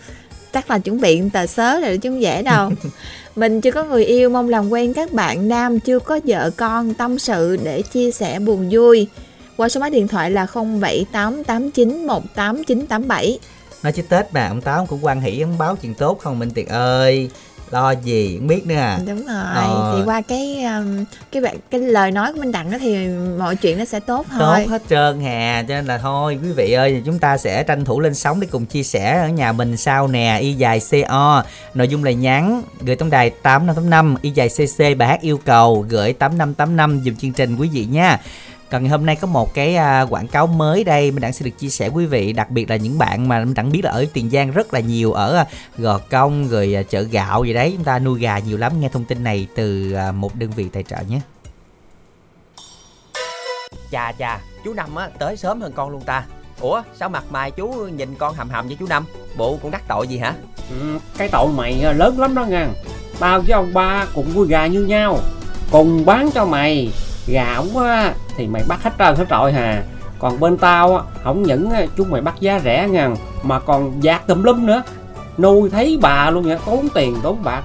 Chắc là chuẩn bị tờ sớ rồi chứ không dễ đâu. *laughs* mình chưa có người yêu mong làm quen các bạn nam chưa có vợ con tâm sự để chia sẻ buồn vui. Qua số máy điện thoại là 0788918987. Nói chứ Tết mà ông Táo cũng quan hỷ ông báo chuyện tốt không Minh Tiền ơi Lo gì không biết nữa à Đúng rồi. Ờ. Thì qua cái um, cái bạn cái lời nói của Minh Đặng đó thì mọi chuyện nó sẽ tốt thôi. tốt hết trơn hà cho nên là thôi quý vị ơi chúng ta sẽ tranh thủ lên sóng để cùng chia sẻ ở nhà mình sau nè y dài co nội dung là nhắn gửi tổng đài 8585 y dài cc bài hát yêu cầu gửi 8585 dùm chương trình quý vị nha còn ngày hôm nay có một cái à, quảng cáo mới đây mình đặng sẽ được chia sẻ quý vị đặc biệt là những bạn mà mình đặng biết là ở tiền giang rất là nhiều ở à, gò công rồi à, chợ gạo gì đấy chúng ta nuôi gà nhiều lắm nghe thông tin này từ một đơn vị tài trợ nhé Chà chà, chú Năm á tới sớm hơn con luôn ta. Ủa, sao mặt mày chú nhìn con hầm hầm với chú Năm? Bộ con đắc tội gì hả? Ừ, cái tội mày lớn lắm đó nha Tao với ông ba cùng nuôi gà như nhau Cùng bán cho mày Gà ổng á thì mày bắt hết trơn hết trọi hà. Còn bên tao á, không những á, chúng mày bắt giá rẻ nha Mà còn dạt tùm lum nữa. Nuôi thấy bà luôn nha, tốn tiền tốn bạc.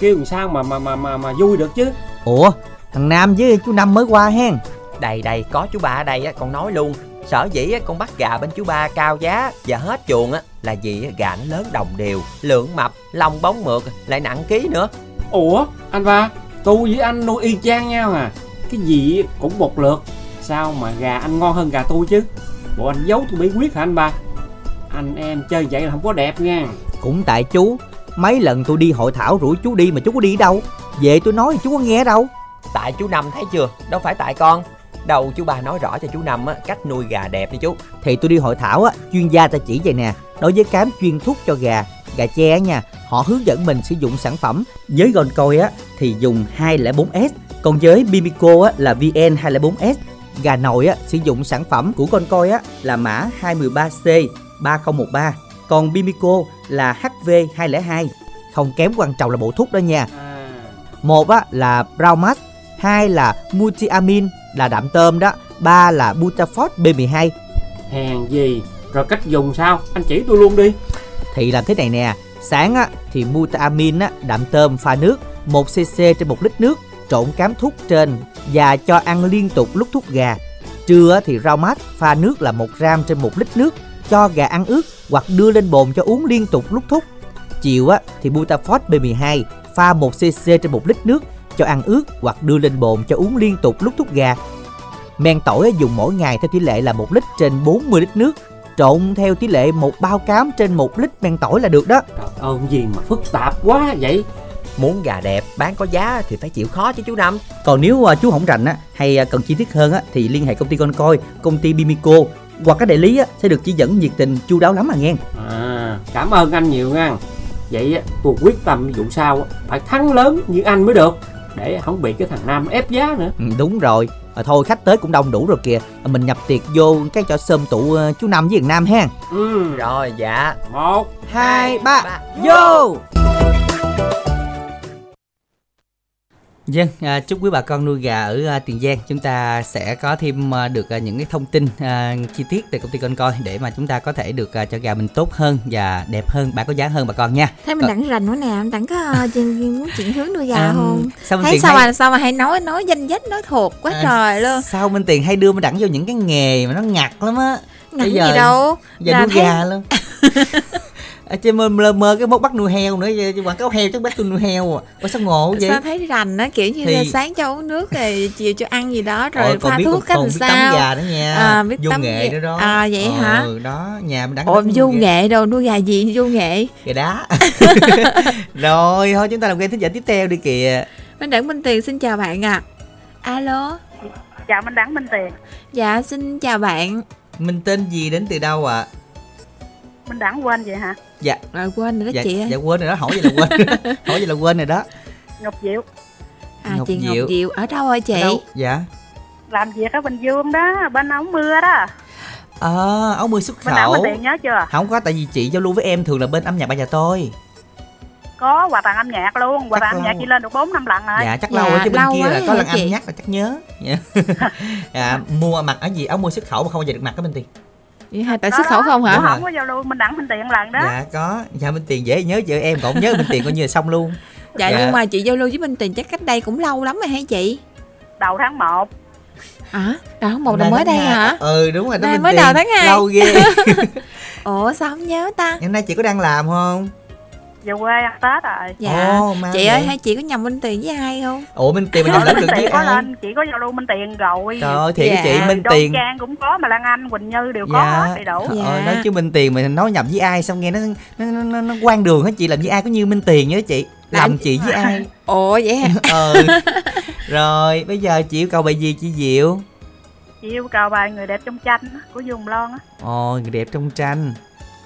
Kêu làm sao mà mà mà mà, mà vui được chứ? Ủa thằng nam với chú năm mới qua hen. Đây đây, có chú ba ở đây á, con nói luôn. Sở dĩ á, con bắt gà bên chú ba cao giá và hết chuồng á là vì á, gà nó lớn đồng đều, lượng mập, lông bóng mượt, lại nặng ký nữa. Ủa anh ba Tôi với anh nuôi y chang nhau à Cái gì cũng một lượt Sao mà gà anh ngon hơn gà tôi chứ? Bộ anh giấu tôi bí quyết hả anh ba? Anh em chơi vậy là không có đẹp nha. Cũng tại chú mấy lần tôi đi hội thảo rủ chú đi mà chú có đi đâu? Về tôi nói thì chú có nghe đâu. Tại chú Năm thấy chưa? Đâu phải tại con. Đầu chú ba nói rõ cho chú Năm á, cách nuôi gà đẹp đi chú. thì tôi đi hội thảo á chuyên gia ta chỉ vậy nè. Đối với cám chuyên thuốc cho gà gà tre á nha họ hướng dẫn mình sử dụng sản phẩm. Với gòn coi á thì dùng 204S còn với Bimico á là VN 204S gà nồi á sử dụng sản phẩm của con coi á là mã 213C 3013 còn Bimico là HV202 không kém quan trọng là bộ thuốc đó nha. Một á là Braumax hai là Multiamin là đạm tôm đó ba là Butafort B12 Hèn gì? Rồi cách dùng sao? Anh chỉ tôi luôn đi. Thì làm thế này nè sáng á thì Multiamin á đạm tôm pha nước 1 cc trên 1 lít nước trộn cám thuốc trên và cho ăn liên tục lúc thuốc gà. Trưa thì rau mát, pha nước là 1 gram trên 1 lít nước, cho gà ăn ướt hoặc đưa lên bồn cho uống liên tục lúc thúc chiều á, thì Butafort B12 pha 1 cc trên 1 lít nước cho ăn ướt hoặc đưa lên bồn cho uống liên tục lúc thúc gà. Men tỏi dùng mỗi ngày theo tỷ lệ là 1 lít trên 40 lít nước, trộn theo tỷ lệ một bao cám trên 1 lít men tỏi là được đó. Trời ơi gì mà phức tạp quá vậy? Muốn gà đẹp bán có giá thì phải chịu khó chứ chú Năm Còn nếu à, chú không rành á hay à, cần chi tiết hơn á thì liên hệ công ty con coi, công ty Bimico hoặc các đại lý á sẽ được chỉ dẫn nhiệt tình chu đáo lắm à nghe. À, cảm ơn anh nhiều nha. Vậy á, tôi quyết tâm vụ sau á, phải thắng lớn như anh mới được để không bị cái thằng Nam ép giá nữa. Ừ, đúng rồi. À, thôi khách tới cũng đông đủ rồi kìa. À, mình nhập tiệc vô cái cho sơm tụ chú Năm với thằng Nam ha. Ừ, Rồi dạ một Hai ba vô. Dân, à, chúc quý bà con nuôi gà ở à, Tiền Giang chúng ta sẽ có thêm à, được à, những cái thông tin à, chi tiết từ công ty con coi để mà chúng ta có thể được à, cho gà mình tốt hơn và đẹp hơn, bán có giá hơn bà con nha. thấy mình Còn- đặng rành nữa nè đặng có *laughs* chuyện- muốn chuyện hướng nuôi gà À, không sao mình thấy sao hay- mà sao mà hay nói nói danh dách nói thuộc quá À, trời luôn Sao Minh Tiền hay đưa mình đẳng vô những cái nghề mà nó ngặt lắm á. ngặt Bây gì giờ- đâu Giờ Là nuôi thấy- gà luôn. *laughs* *laughs* ở trên mơ, mơ, mơ cái mốt bắt nuôi heo nữa chứ quảng cáo heo chắc bắt tôi nuôi heo à. Ủa sao ngộ vậy? Sao thấy rành á kiểu như Thì- là sáng cho uống nước rồi chiều cho ăn gì đó rồi Ôi, còn pha biết thuốc cách còn biết tắm sao? gà nữa nha. À, biết vô tắm nghệ nữa đó. À, vậy ừ, hả? đó nhà mình đắng ồ vô nghệ đâu nuôi gà gì? Vô nghệ. Gà đá. *laughs* Rồi thôi chúng ta làm game thính giả tiếp theo đi kìa. Minh Đẳng Minh Tiền xin chào bạn ạ. Alo. Chào Minh Đẳng Minh Tiền. Dạ xin chào bạn. Mình tên gì đến từ đâu ạ Minh Đẳng quên vậy hả? Dạ. Rồi quên rồi đó dạ, chị ơi dạ quên rồi đó hỏi vậy là quên. *laughs* Hỏi vậy là quên rồi đó. Ngọc Diệu. À Ngọc chị Ngọc Diệu. Diệu ở đâu ơi chị? Ở đâu? dạ. Làm việc ở Bình Dương đó bên ống mưa đó. À, áo mưa xuất khẩu. Tiền nhớ chưa? Không có tại vì chị giao lưu với em thường là bên âm nhạc bà nhà tôi. Có quà tặng âm nhạc luôn. Quà tặng âm nhạc chị lên được 4 năm lần rồi. Dạ chắc Dạ, lâu rồi chứ bên kia là rồi có lần anh nhắc là chắc nhớ. Dạ. *laughs* *laughs* dạ mua mặc ở gì? Áo mưa xuất khẩu mà không bao giờ được mặc cái bên tiền vậy hai tại Đó xuất khẩu không hả? Không có giao lưu Minh Đẳng Minh Tiền lần đó. Dạ có. Dạ bên tiền dễ nhớ chữ em còn không nhớ bên tiền coi như là xong luôn. Dạ, Dạ. nhưng mà chị giao lưu với Minh Tiền chắc cách đây cũng lâu lắm rồi hay chị? Đầu tháng 1 à đó một là mới tháng đây hả? Ừ đúng rồi đó mới tiền. đầu tháng hai. lâu ghê. *laughs* Ủa sao không nhớ ta? Hôm nay chị có đang làm không về quê ăn Tết rồi. Dạ. Ồ, mau chị ơi hay chị có nhầm Minh Tiền với ai không? Ủa bên tiền mà nhầm lẫn được Minh với có ai? lên chỉ có giao lưu Minh Tiền rồi. Trời ơi thiệt Dạ. chị minh Đoan tiền. Trang cũng có mà Lan Anh Quỳnh Như đều có dạ. hết đầy đủ. Dạ. ơi, nói chứ minh tiền mà nói nhầm với ai xong nghe nó nó nó, nó, nó quan đường hết chị làm với ai có như minh tiền nhớ chị? Làm Làm- chị với ai? Ủa vậy hả? *laughs* Ừ. Rồi bây giờ chị yêu cầu bài gì chị diệu? Chị yêu cầu bài người đẹp trong tranh á, của Dương Lon á. Ồ người đẹp trong tranh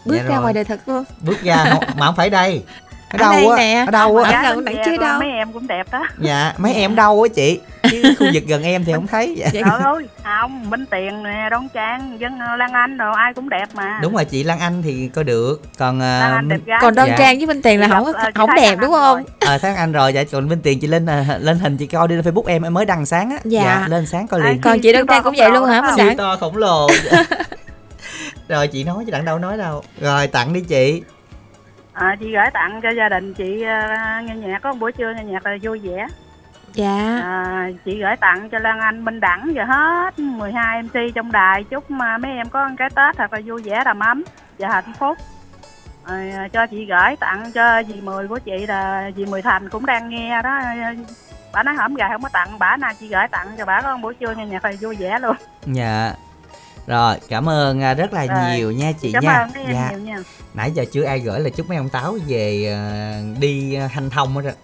bước Dạ ra rồi. ngoài đời thật luôn. Bước ra không, mà không phải đây. Ở Ở đâu á? ở đâu Ở á bên đặng kia chứ đâu. mấy em cũng đẹp đó. Dạ mấy em đâu á chị? Chứ khu vực gần em thì không thấy dạ. Dạ. trời ơi không Minh Tiền nè Đoan Trang dân Lan Anh rồi ai cũng đẹp mà. Đúng rồi chị Lan Anh thì coi được còn uh, còn Đoan Dạ. Trang với Minh Tiền là không ờ, không thấy đẹp đúng không? Ờ tháng anh rồi dạ còn bên tiền chị lên lên hình chị coi đi lên facebook em em mới đăng sáng á. Dạ. lên sáng coi liền. Còn chị Đoan Trang cũng vậy luôn hả Minh Đặng to khổng lồ *laughs* *laughs* rồi chị nói chứ đặng đâu nói đâu. Rồi tặng đi chị. À, chị gửi tặng cho gia đình chị ờ, nghe nhạc. Có một buổi trưa nghe nhạc là vui vẻ. Dạ. À, chị gửi tặng cho Lan Anh Minh Đẳng và hết 12 MC trong đài. Chúc mà mấy em có cái Tết thật là vui vẻ đầm ấm và hạnh phúc. À, cho chị gửi tặng cho dì Mười của chị là dì Mười Thành cũng đang nghe đó. Bà nói hổm gà không có tặng. Bà nào chị gửi tặng cho bà có buổi trưa nghe nhạc là vui vẻ luôn. Dạ rồi cảm ơn à, rất là Rồi. nhiều nha chị cảm nha. ơn em dạ. nhiều nha. Nãy giờ chưa ai gửi là chúc mấy ông táo về à, đi à, hanh thông hết rồi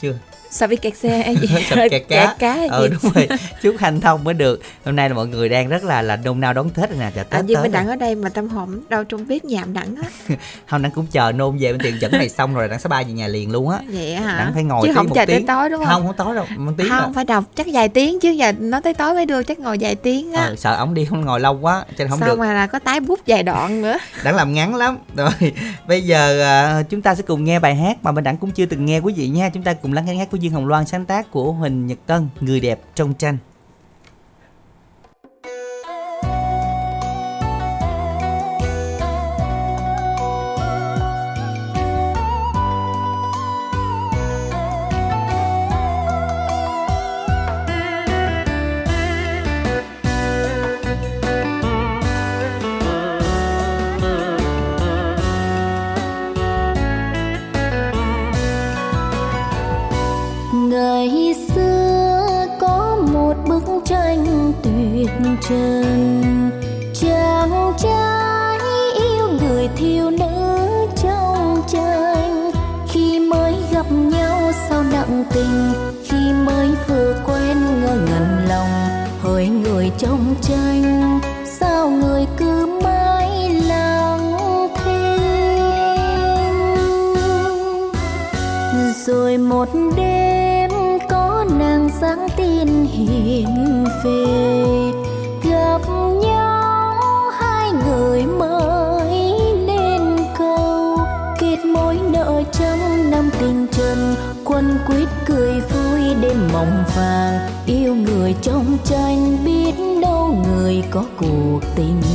chưa sao bị kẹt xe hay gì? *laughs* Kẹt cá. cá hay ừ gì? đúng rồi. Chúc hanh thông mới được. Hôm nay là mọi người đang rất là là nôn nao đón tết rồi nè. Chào à, tết nhưng tới Minh rồi. Đặng ở đây mà tâm hồn đâu trong bếp nhà Minh Đặng á. *laughs* Hôm nay cũng chờ nôn về bên tiền dẫn này xong rồi đặng sẽ bay về nhà liền luôn á. Vậy hả? Đặng phải ngồi chứ không chờ tới tối đúng không? Không không tối đâu một tiếng không phải đọc chắc vài tiếng chứ giờ nó tới tối mới đưa chắc ngồi vài tiếng á. Ờ, sợ ổng đi không ngồi lâu quá cho nên không sao được. mà là có tái bút vài đoạn nữa? *laughs* Đặng làm ngắn lắm. Rồi bây giờ à, chúng ta sẽ cùng nghe bài hát mà mình đặng cũng chưa từng nghe quý vị nha. Chúng ta cùng lắng nghe hát của dương hồng loan sáng tác của huỳnh nhật tân người đẹp trong tranh. Mộng vàng yêu người trong tranh biết đâu người có cuộc tình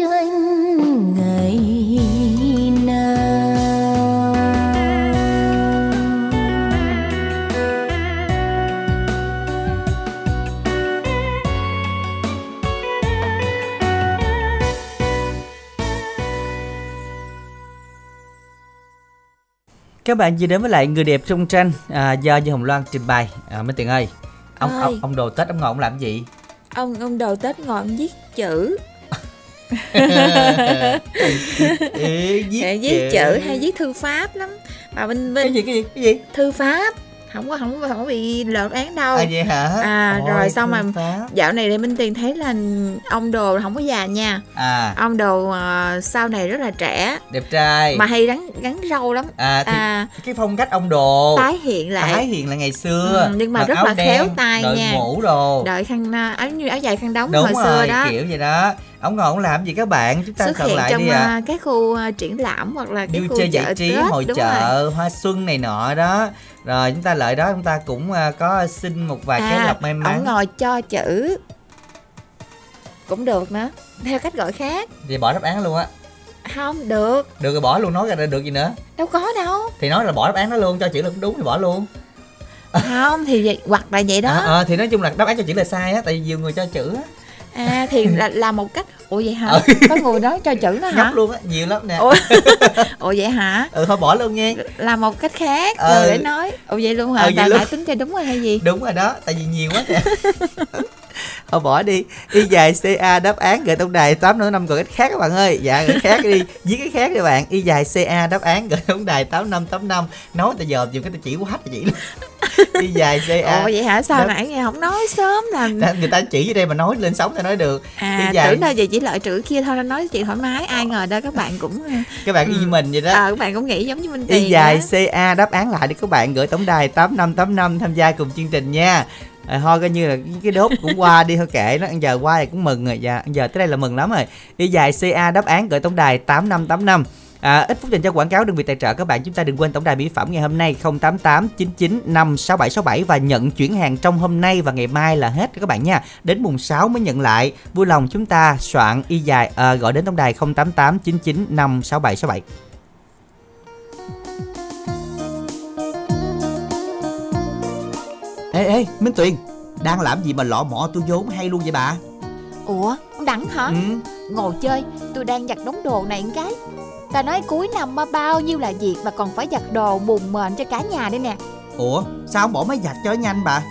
tranh ngày nào Các bạn vừa đến với lại người đẹp trong tranh à, do Dương Hồng Loan trình bày. À, Minh Tiền ơi, ông, ông ông đồ Tết ông ngồi ông làm gì? ông ông đầu tết ngồi ông viết chữ viết, Để viết chữ hay viết thư pháp lắm. Bà Vinh Vinh cái gì cái gì cái gì? thư pháp không có không có không có bị lộn án đâu. À vậy hả? à Ôi, rồi xong mà pháp. dạo này thì Minh Tiền thấy là ông đồ không có già nha. À, ông đồ ờ, sau này rất là trẻ. Đẹp trai. mà hay gắn gắn râu lắm. À thì à, cái phong cách ông đồ tái hiện lại. Tái hiện là ngày xưa. Ừ, nhưng mà mặc rất là khéo đen, tay đội nha. mũ đồ. Đợi khăn à, áo như áo dài khăn đóng đúng hồi rồi xưa đó. kiểu vậy đó. Ông ngồi ông làm gì các bạn chúng ta xuất hiện lại trong đi à, cái khu à, triển lãm hoặc là cái khu chơi giải trí hội rồi. chợ hoa xuân này nọ đó rồi chúng ta lại đó chúng ta cũng à, có xin một vài cái À, lọc may ông mắn ngồi cho chữ. Cũng được nữa theo cách gọi khác. Thì bỏ đáp án luôn á. Không được. Được rồi bỏ luôn nói ra được gì nữa? Đâu có đâu. Thì nói là bỏ đáp án đó luôn cho chữ là cũng đúng thì bỏ luôn. Không thì vậy, hoặc là vậy đó. À, à, thì nói chung là đáp án cho chữ là sai á tại vì nhiều người cho chữ á à thì là, là một cách ủa vậy hả? Ừ. có người nói cho chữ nữa hả? nhóc luôn á nhiều lắm nè. Ủa, *laughs* ủa vậy hả? Ừ thôi bỏ luôn nghe. Là một cách khác Ừ. rồi để nói. Ủa vậy luôn hả? Ừ, tại lại tính cho đúng rồi hay gì? Đúng rồi đó tại vì nhiều quá nè *laughs* thôi bỏ đi. Y dài ca đáp án gửi tổng đài tám năm năm gọi cách khác các bạn ơi. Dạ gửi khác đi. Viết cái khác đi bạn. Y dài ca đáp án gửi tổng đài tám năm tám năm. Nói từ giờ dùng cái tôi chỉ quá chỉ luôn y dài ca ồ vậy hả? Sao Đó. nãy nghe không nói sớm là Đó, người ta chỉ ở đây mà nói lên sóng thì nói được. À y dài tưởng đâu vậy chỉ lợi chữ kia thôi nên nói chị thoải mái. Ai ngờ đâu các bạn cũng các bạn y như mình vậy đó. Ờ các bạn cũng nghĩ giống như minh y dài ca đáp án lại để các bạn. Gửi tổng đài tám năm tám năm tham gia cùng chương trình nha à, thôi coi như là cái đốt cũng qua đi thôi kệ nó giờ qua thì cũng mừng rồi. Dạ giờ tới đây là mừng lắm rồi. Y dài ca đáp án gửi tổng đài tám năm tám năm. À, ít phút dành cho quảng cáo đơn vị tài trợ các bạn chúng ta đừng quên tổng đài mỹ phẩm ngày hôm nay 088 99 56767 và nhận chuyển hàng trong hôm nay và ngày mai là hết các bạn nha. Đến mùng 6 mới nhận lại. Vui lòng chúng ta soạn y dài à, gọi đến tổng đài 088 99 56767 Ê ê Minh Tuyền Đang làm gì mà lọ mọ tôi vốn hay luôn vậy bà? Ủa, con Đẳng hả? Ừ. Ngồi chơi, tôi đang giặt đống đồ này một cái. Ta nói cuối năm mà bao nhiêu là việc mà còn phải giặt đồ bùn mền cho cả nhà đây nè. Ủa sao không bỏ máy giặt cho nhanh bà?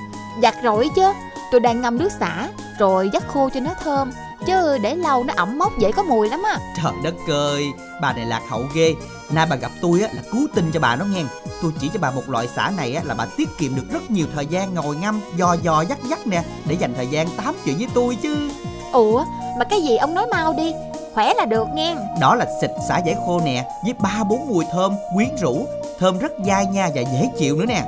Giặt rồi chứ Tôi đang ngâm nước xả Rồi dắt khô cho nó thơm Chứ để lâu nó ẩm mốc dễ có mùi lắm á. Trời đất ơi Bà này lạc hậu ghê. Nay bà gặp tôi á là cứu tinh cho bà nó nghe. Tôi chỉ cho bà một loại xả này á là bà tiết kiệm được rất nhiều thời gian ngồi ngâm Dò dò dắt dắt nè Để dành thời gian tám chuyện với tôi chứ. Ủa, mà cái gì ông nói mau đi Khỏe là được nghe. Đó là xịt xả giải khô nè Với ba bốn mùi thơm quyến rũ. Thơm rất dai nha và dễ chịu nữa nè.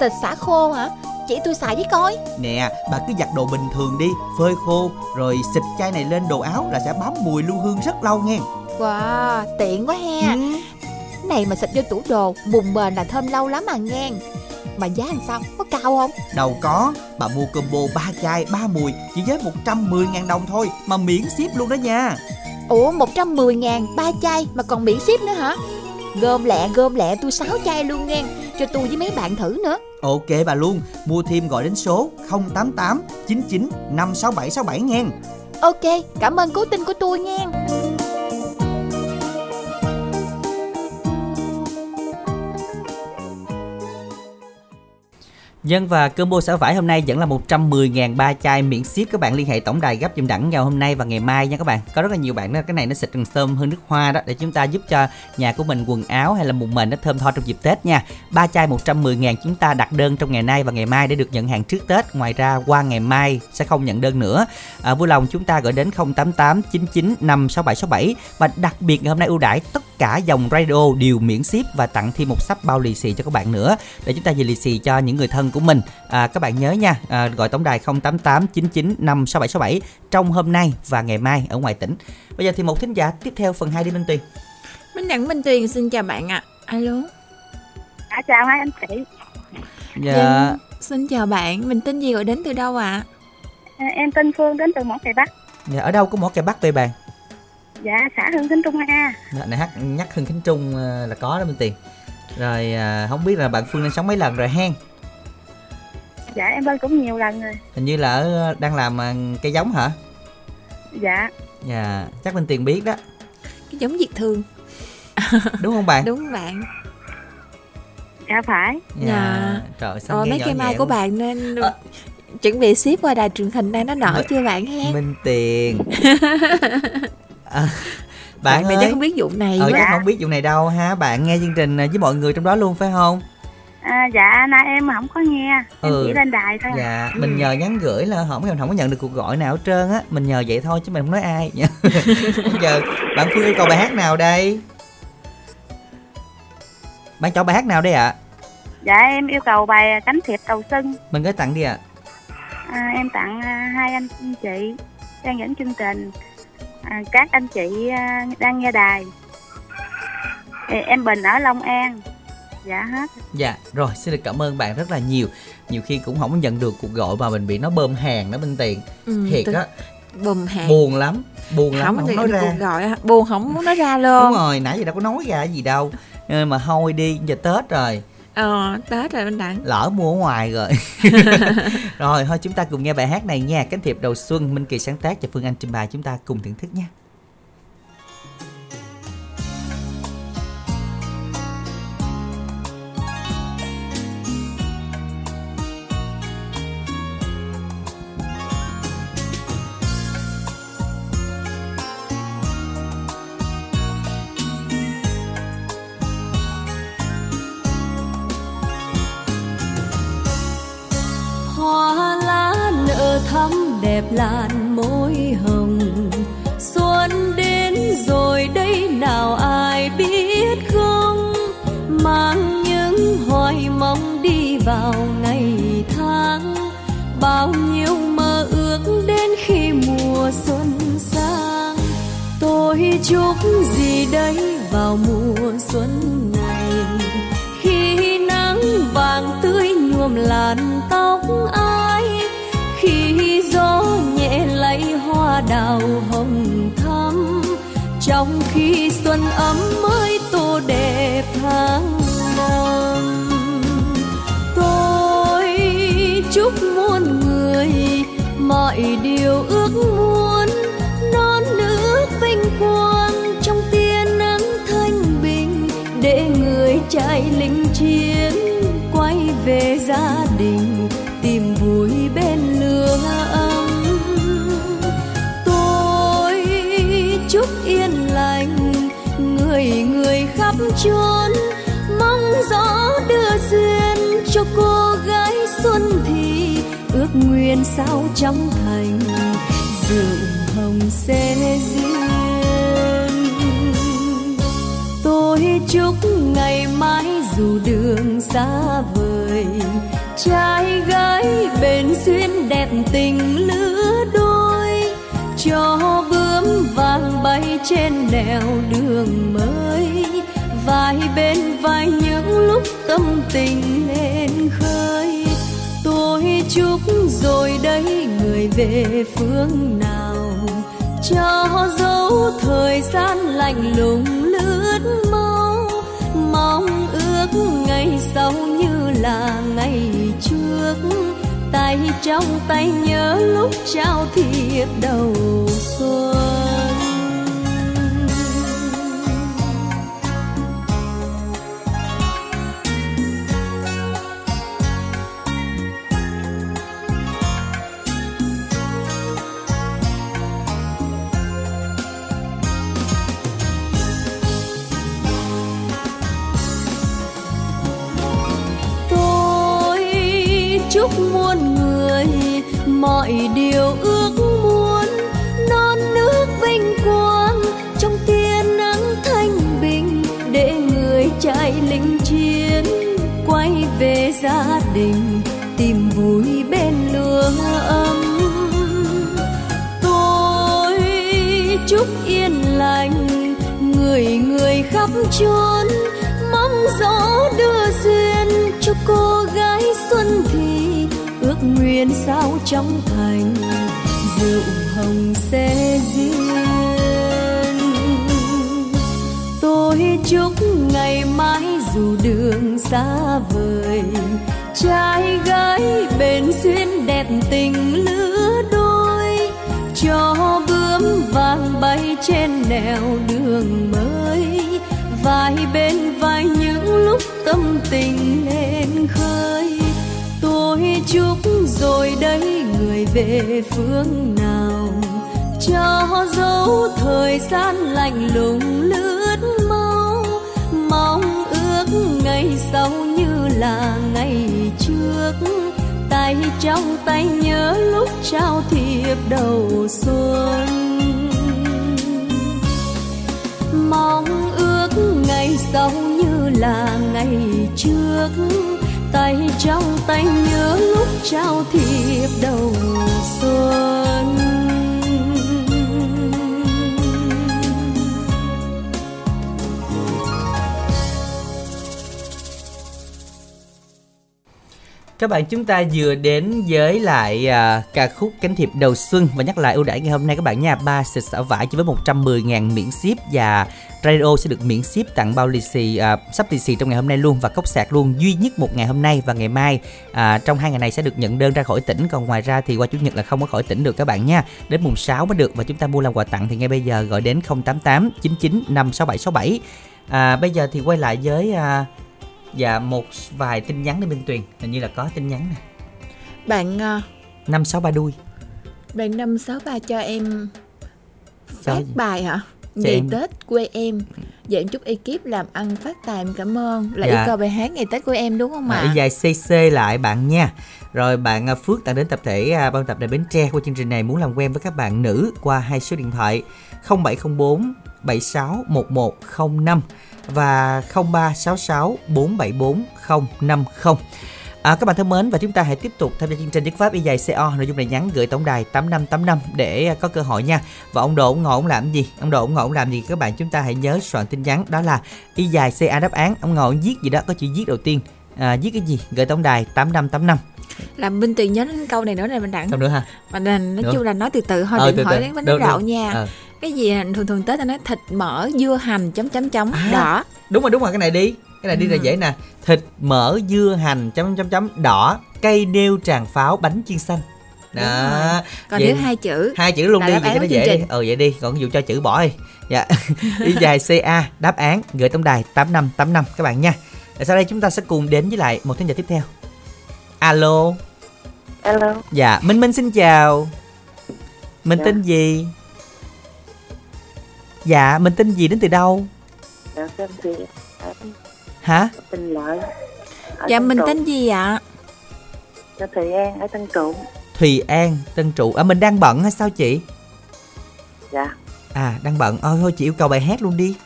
Xịt xả khô hả? Chỉ tôi xài với coi Nè, bà cứ giặt đồ bình thường đi, phơi khô Rồi xịt chai này lên đồ áo là sẽ bám mùi lưu hương rất lâu nghe Wow, tiện quá he Ừ. Này mà xịt vô tủ đồ Bùn bền là thơm lâu lắm mà nghe Mà giá làm sao? Có cao không? Đâu có, bà mua combo 3 chai 3 mùi chỉ với 110.000 đồng thôi Mà miễn ship luôn đó nha Ủa 110 ngàn ba chai mà còn miễn ship nữa hả? Gom lẹ gom lẹ tôi 6 chai luôn nghe. Cho tôi với mấy bạn thử nữa. Ok bà luôn, mua thêm gọi đến số 088 99 56767 nghe. Ok, cảm ơn cố tin của tôi nghe Dân và combo xả vải hôm nay vẫn là 110.000 ba chai miễn ship các bạn liên hệ tổng đài gấp giùm đẳng nhau hôm nay và ngày mai nha các bạn. Có rất là nhiều bạn đó cái này nó xịt càng thơm hơn nước hoa đó để chúng ta giúp cho nhà của mình quần áo hay là mùng mền nó thơm tho trong dịp Tết nha. Ba chai 110.000 chúng ta đặt đơn trong ngày nay và ngày mai để được nhận hàng trước Tết. Ngoài ra qua ngày mai sẽ không nhận đơn nữa. À, vui lòng chúng ta gọi đến 088 99 56767 và đặc biệt ngày hôm nay ưu đãi tất cả dòng radio đều miễn ship và tặng thêm một sắp bao lì xì cho các bạn nữa để chúng ta về lì xì cho những người thân của mình. À, các bạn nhớ nha à, gọi tổng đài 088 99 56767 trong hôm nay và ngày mai ở ngoài tỉnh. Bây giờ thì một thính giả tiếp theo phần 2 đi Minh Tuyền. Minh Đẳng Minh Tuyền xin chào bạn ạ. Alo. À, chào hai anh chị. Dạ. Dân, Xin chào bạn, mình tên gì gọi đến từ đâu ạ? à, em tên Phương đến từ Mỏ Cày Bắc. Dạ ở đâu có mỏ kè bắc vậy bạn? Dạ xã Hưng Khánh Trung A dạ, này hát nhắc Hưng Khánh Trung à, là có đó Minh Tuyền. Rồi à, không biết là bạn Phương lên sống mấy lần rồi hen dạ em lên cũng nhiều lần rồi. Hình như là ở, đang làm à, cây giống hả? Dạ. Dạ chắc Minh Tuyền biết đó. Cái giống Việt Thương *laughs* đúng không bạn? Đúng bạn. Dạ phải. Dạ. trời sao nghe mấy cây mai của bạn nên chuẩn bị ship qua đài truyền hình đây nó nở chưa bạn hen? Minh Tiền. *laughs* À, bạn Bạn này ơi. chắc không biết vụ này ờ, quá. chắc không biết vụ này đâu ha. Bạn nghe chương trình với mọi người trong đó luôn phải không à, dạ na em không có nghe. Em Ừ. chỉ lên đài thôi dạ mình nhờ nhắn gửi là không không có nhận được cuộc gọi nào hết trơn á. Mình nhờ vậy thôi chứ mình không nói ai. *laughs* Giờ bạn phương yêu cầu bài hát nào đây? Bạn chọn bài hát nào đây ạ? Dạ em yêu cầu bài cánh thiệp đầu xuân mình gửi tặng đi ạ. À, em tặng à, hai anh chị đang dẫn chương trình. À, các anh chị à, đang nghe đài. Em Bình ở Long An dạ hết Dạ, rồi xin được cảm ơn bạn rất là nhiều. Nhiều khi cũng không nhận được cuộc gọi mà mình bị nó bơm hàng đó bên tiền. Ừ, Thiệt tôi- á, Bùm hàng buồn lắm, buồn lắm Không không nói ra. cuộc gọi á, buồn không muốn nói ra luôn Đúng rồi, nãy giờ đâu có nói ra gì đâu. Nên mà thôi đi, giờ Tết rồi, Ờ, Tết rồi Minh Đẳng lỡ mua ở ngoài rồi. *laughs* rồi thôi chúng ta cùng nghe bài hát này nha. Cánh thiệp đầu xuân Minh Kỳ sáng tác và Phương Anh trình bày chúng ta cùng thưởng thức nha. Vào mùa xuân này. Khi nắng vàng tươi nhuộm làn tóc ai, khi gió nhẹ lay hoa đào hồng thắm. Trong khi xuân ấm mới tô đẹp tháng năm tôi chúc muôn người mọi điều ước muốn. Chiến, quay về gia đình, tìm vui bên lửa ấm. Tôi chúc yên lành, người người khắp chốn, mong gió đưa duyên cho cô gái xuân thì ước nguyện sao trong thành rượu hồng sẽ duyên. Xa vời. Trai gái bền duyên đẹp tình lứa đôi, cho bướm vàng bay trên nẻo đường mới. Vai bên vai những lúc tâm tình lên khơi. Tôi chúc rồi đây người về phương nào, cho dấu thời gian lạnh lùng lướt ngày sau như là ngày trước. Tay trong tay nhớ lúc trao thiệp đầu xuân. Mọi điều ước muốn non nước vinh quang trong tia nắng thanh bình để người chạy lính chiến quay về gia đình tìm vui bên lửa ấm. Tôi chúc yên lành, người người khắp chốn, mong gió đưa duyên cho cô gái ước sao trong thành, rượu hồng sẽ duyên tôi chúc ngày mai dù đường xa vời, trai gái bền duyên đẹp tình lứa đôi, cho bướm vàng bay trên nẻo đường mới. Vai bên vai những lúc tâm tình lên khơi, tôi chúc rồi đây người về phương nào. Cho dấu thời gian lạnh lùng lướt mau, mong ước ngày sau như là ngày trước. Tay trong tay nhớ lúc trao thiệp đầu xuân. Mong ước ngày sau như là ngày trước tay trong tay nhớ lúc trao thiệp đầu xuân. Các bạn chúng ta vừa đến với lại à, ca khúc Cánh thiệp đầu xuân. Và nhắc lại ưu đãi ngày hôm nay các bạn nha. Ba xịt xả vải chỉ với 110.000 miễn ship và radio sẽ được miễn ship tặng bao lì xì à, sắp lì xì trong ngày hôm nay luôn và cốc sạc luôn duy nhất một ngày hôm nay. Và ngày mai à, trong hai ngày này sẽ được nhận đơn ra khỏi tỉnh. Còn ngoài ra thì qua chủ nhật là không có khỏi tỉnh được các bạn nha. Đến mùng 6 mới được và chúng ta mua làm quà tặng thì ngay bây giờ gọi đến 088 99 56767 à, bây giờ thì quay lại với à, dạ một vài tin nhắn đi Minh Tuyền. Hình như là có tin nhắn nè. Bạn ờ, năm sáu ba đuôi. bạn năm sáu ba cho em phát bài hả? Ngày em. tết quê em. Dạ em chúc ekip làm ăn phát tài em cảm ơn. Là Dạ. yêu cầu bài hát ngày Tết của em đúng không à, ạ? y dài cc lại bạn nha. Rồi bạn à, Phước tặng đến tập thể à, ban tập đài Bến Tre qua chương trình này. Muốn làm quen với các bạn nữ qua hai số điện thoại 0704 76 1105 và 0366 474 050 À, các bạn thân mến và chúng ta hãy tiếp tục tham gia chương trình Dứt Pháp Y dài CO nội dung này nhắn gửi tổng đài 8585 để à, có cơ hội nha. Và ông Đồ ông ông làm gì? Ông Đồ ông ông làm gì các bạn chúng ta hãy nhớ soạn tin nhắn đó là Y dài CA đáp án. Ông ông viết gì đó có chữ viết đầu tiên. À, viết cái gì? Gửi tổng đài 8585. Làm Minh Tuyền nhớ đến câu này nữa này mình đặng Xong nữa ha. Nên nói chung là nói từ từ thôi Ờ, đừng từ hỏi từ. đến bánh Được, đậu được. nha Ờ. Cái gì thường thường Tết ta nói thịt mỡ dưa hành chấm chấm chấm À. đỏ Đúng rồi, đúng rồi cái này đi. Cái này đi là Ừ. dễ nè. Thịt mỡ dưa hành chấm chấm chấm đỏ, cây nêu tràng pháo bánh chiên xanh. Đó. Còn Vậy- nếu hai chữ hai chữ luôn đi vậy cho nó dễ đi ừ vậy đi còn dụ cho chữ bỏ đi dạ *laughs* y dài ca đáp án gửi tổng đài 8585 các bạn nha Rồi sau đây chúng ta sẽ cùng đến với lại một thính giả tiếp theo alo Alo, dạ minh minh xin chào mình Dạ. tên gì dạ mình tên gì đến từ đâu dạ tên gì? Hả Bình Lợi. Dạ Tân mình tên gì ạ? Dạ Thùy An ở Tân Trụ. thùy an tân trụ à mình đang bận hay sao chị Dạ, à đang bận ôi thôi chị yêu cầu bài hát luôn đi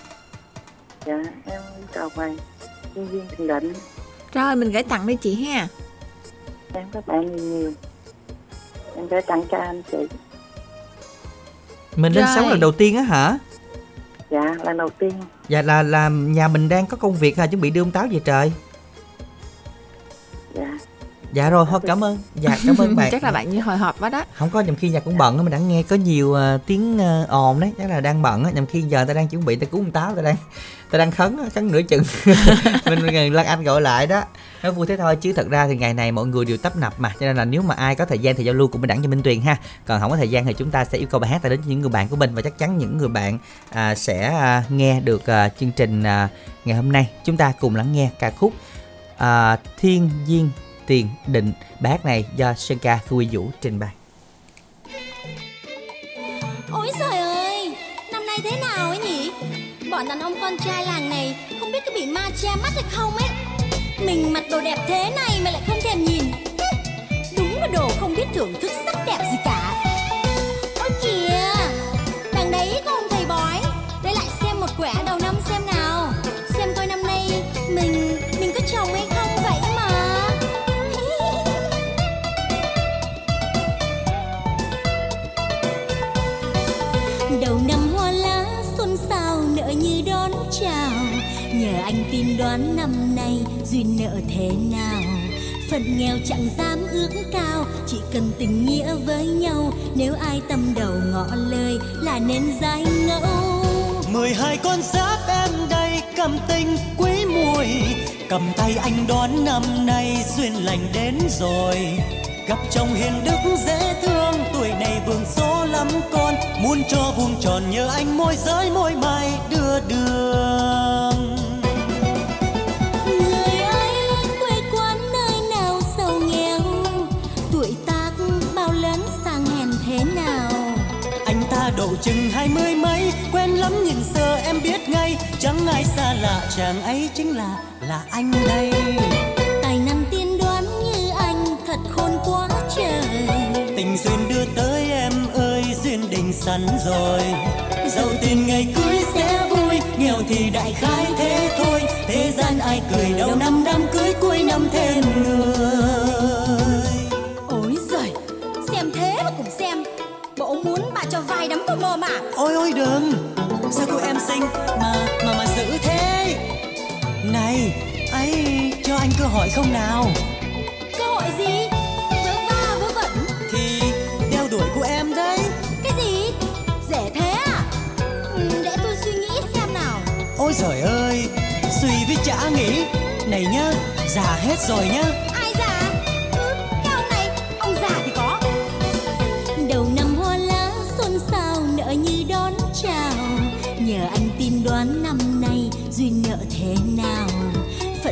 dạ em chào mày. Nhân viên Thiền Định, Rồi mình gửi tặng đi chị ha em các bạn nhiều nhiều. Em sẽ tặng cho anh chị. mình lên sóng lần đầu tiên á hả Dạ, lần đầu tiên. dạ là là nhà mình đang có công việc ha chuẩn bị đưa ông táo về trời. Dạ, dạ rồi thôi cảm ơn. Dạ cảm ơn bạn. *laughs* Chắc là bạn như hồi hộp quá đó. Không có nhầm khi nhà cũng bận á, mình đang nghe có nhiều ờ, tiếng ờ, ồn đấy. Chắc là đang bận á nhầm khi giờ ta đang chuẩn bị ta cúng ông táo ta đang ta đang khấn khấn nửa chừng. *laughs* Mình mình lan anh gọi lại đó. Nói vui thế thôi chứ thật ra thì ngày này mọi người đều tấp nập mà. Cho nên là nếu mà ai có thời gian thì giao lưu cùng với đẳng cho minh tuyền ha. Còn không có thời gian thì chúng ta sẽ yêu cầu bài hát ta đến những người bạn của mình. Và chắc chắn những người bạn à, sẽ à, nghe được à, chương trình à, ngày hôm nay. Chúng ta cùng lắng nghe ca khúc à, thiên duyên tiền định bài hát này do sơn ca Thu vũ trình bày. Ôi trời ơi, Năm nay thế nào ấy nhỉ? Bọn đàn ông con trai làng này Không biết có bị ma che mắt hay không ấy. Mình mặc đồ đẹp thế này mà lại không thèm nhìn. Đúng là đồ không biết thưởng thức sắc đẹp gì cả. Duyên nợ thế nào? Phận nghèo chẳng dám ước cao, chỉ cần tình nghĩa với nhau. Nếu ai tâm đầu ngõ lời là nên giải ngẫu. Mười hai con giáp em đây cầm tình quý mùi, cầm tay anh đón năm nay duyên lành đến rồi. Gặp chồng hiền đức dễ thương, tuổi này vương số lắm con. Muốn cho vuông tròn nhờ anh môi giới môi mai đưa đường. Chừng hai mươi mấy quen lắm nhìn giờ em biết ngay chẳng ai xa lạ chàng ấy chính là là anh đây. Tài năng tiên đoán như anh thật khôn quá trời. Tình duyên đưa tới em ơi duyên định sẵn rồi. Giàu tiền ngày cưới sẽ vui nghèo thì đại khái thế thôi. Thế gian ai cười đầu năm đám cưới cuối năm thêm người cho vài đấm vào mồm à ôi ôi đừng. Sao cô em xinh mà mà mà giữ thế? Này ấy cho anh cơ hội không nào? Cơ hội gì? Vớ va vớ vẩn. Thì đeo đuổi của em đấy. Cái gì? Dễ thế à? Ừ, để tôi suy nghĩ xem nào. Ôi giời ơi suy với chả nghĩ. Này nhá già hết rồi nhá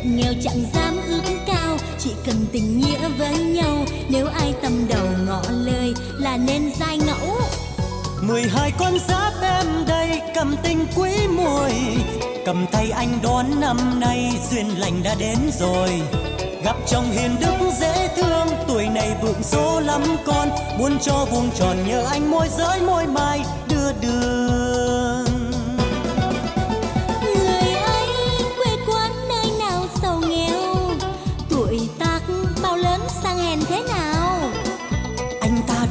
phận nghèo chẳng dám ước cao, chỉ cần tình nghĩa với nhau, nếu ai tâm đầu ngỏ lời là nên dai ngẫu. Mười hai con giáp em đây, cầm tình quý mùi cầm tay anh đón năm nay, duyên lành đã đến rồi. Gặp chồng hiền đức dễ thương, tuổi này vượng số lắm con, muốn cho vuông tròn nhờ anh môi giới môi mai đưa đường.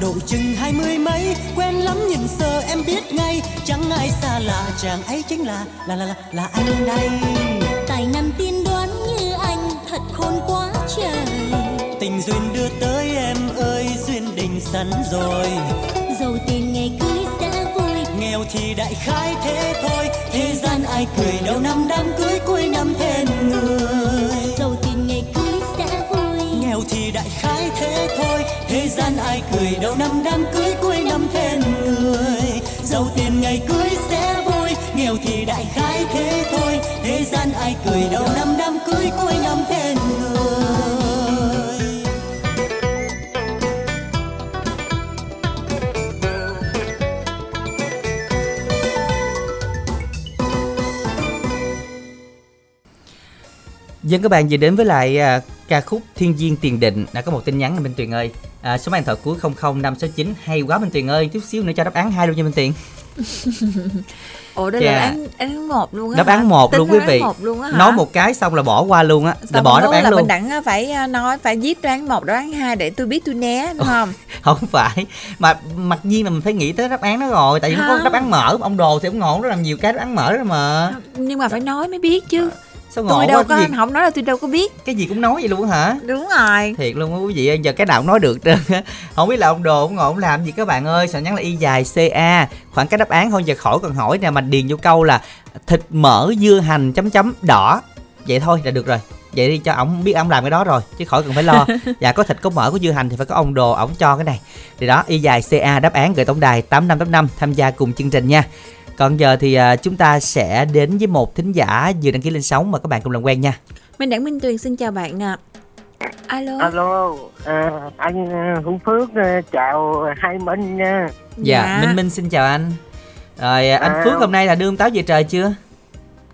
Độ chừng hai mươi mấy. Quen lắm nhìn sơ em biết ngay. Chẳng ai xa lạ chàng ấy chính là là là là, là anh đây. Tài năng tiên đoán như anh thật khôn quá trời. Tình duyên đưa tới em ơi duyên đình sẵn rồi. Giàu tiền ngày cưới sẽ vui. Nghèo thì đại khái thế thôi. Thế gian ai cười đầu năm đám cưới cuối năm thêm người đại khái thế thôi. Thế gian ai cười đầu năm đám cưới cuối năm thêm người. Giàu tiền ngày cưới sẽ vui, nghèo thì đại khái thế thôi. Thế gian ai cười đầu năm đám cưới cuối năm thêm Dân các bạn vừa đến với lại à, ca khúc Thiên Duyên Tiền Định. Đã có một tin nhắn Minh Tuyền ơi. À, số mạng thoại cuối 00569 hay quá Minh Tuyền ơi. Chút xíu nữa cho đáp án hai luôn nha Minh Tuyền. *laughs* Ủa đây Chà. là đáp án, đáp án một luôn á đáp án một luôn quý đáp vị án luôn á nói một cái xong là bỏ qua luôn á là bỏ rồi đáp án là luôn. mình đặng á, phải à, nói phải viết đoán một đoán hai để tôi biết tôi né đúng không? *laughs* không phải. Mà mặc nhiên là mình phải nghĩ tới đáp án đó rồi tại vì nó có Không. đáp án mở ông đồ thì ông ngộ nó làm nhiều cái đáp án mở đó mà. Nhưng mà phải nói mới biết chứ sao ngộ tôi đâu quá có gì, không nói là tôi đâu có biết. Cái gì cũng nói vậy luôn hả? Đúng rồi. Thiệt luôn á quý vị ơi, giờ cái nào cũng nói được trơn không biết là ông đồ ông ngộ ông làm gì các bạn ơi. Sao nhắn là y dài ca khoảng cái đáp án thôi giờ khỏi cần hỏi nè mà điền vô câu là thịt mỡ dưa hành chấm chấm đỏ. Vậy thôi là được rồi. Vậy đi cho ổng biết ông làm cái đó rồi chứ khỏi cần phải lo. *laughs* Dạ có thịt có mỡ có dưa hành thì phải có ông đồ ổng cho cái này. Thì đó y dài ca đáp án gửi tổng đài tám năm tám năm tham gia cùng chương trình nha còn giờ thì à, chúng ta sẽ đến với một thính giả vừa đăng ký lên sóng mà các bạn cùng làm quen nha Minh Đẳng Minh Tuyền xin chào bạn nè alo alo à, anh à, hữu phước à, chào hai minh nha Dạ, Minh Minh xin chào anh. Rồi à, anh À. Phước hôm nay là đưa ông táo về trời chưa?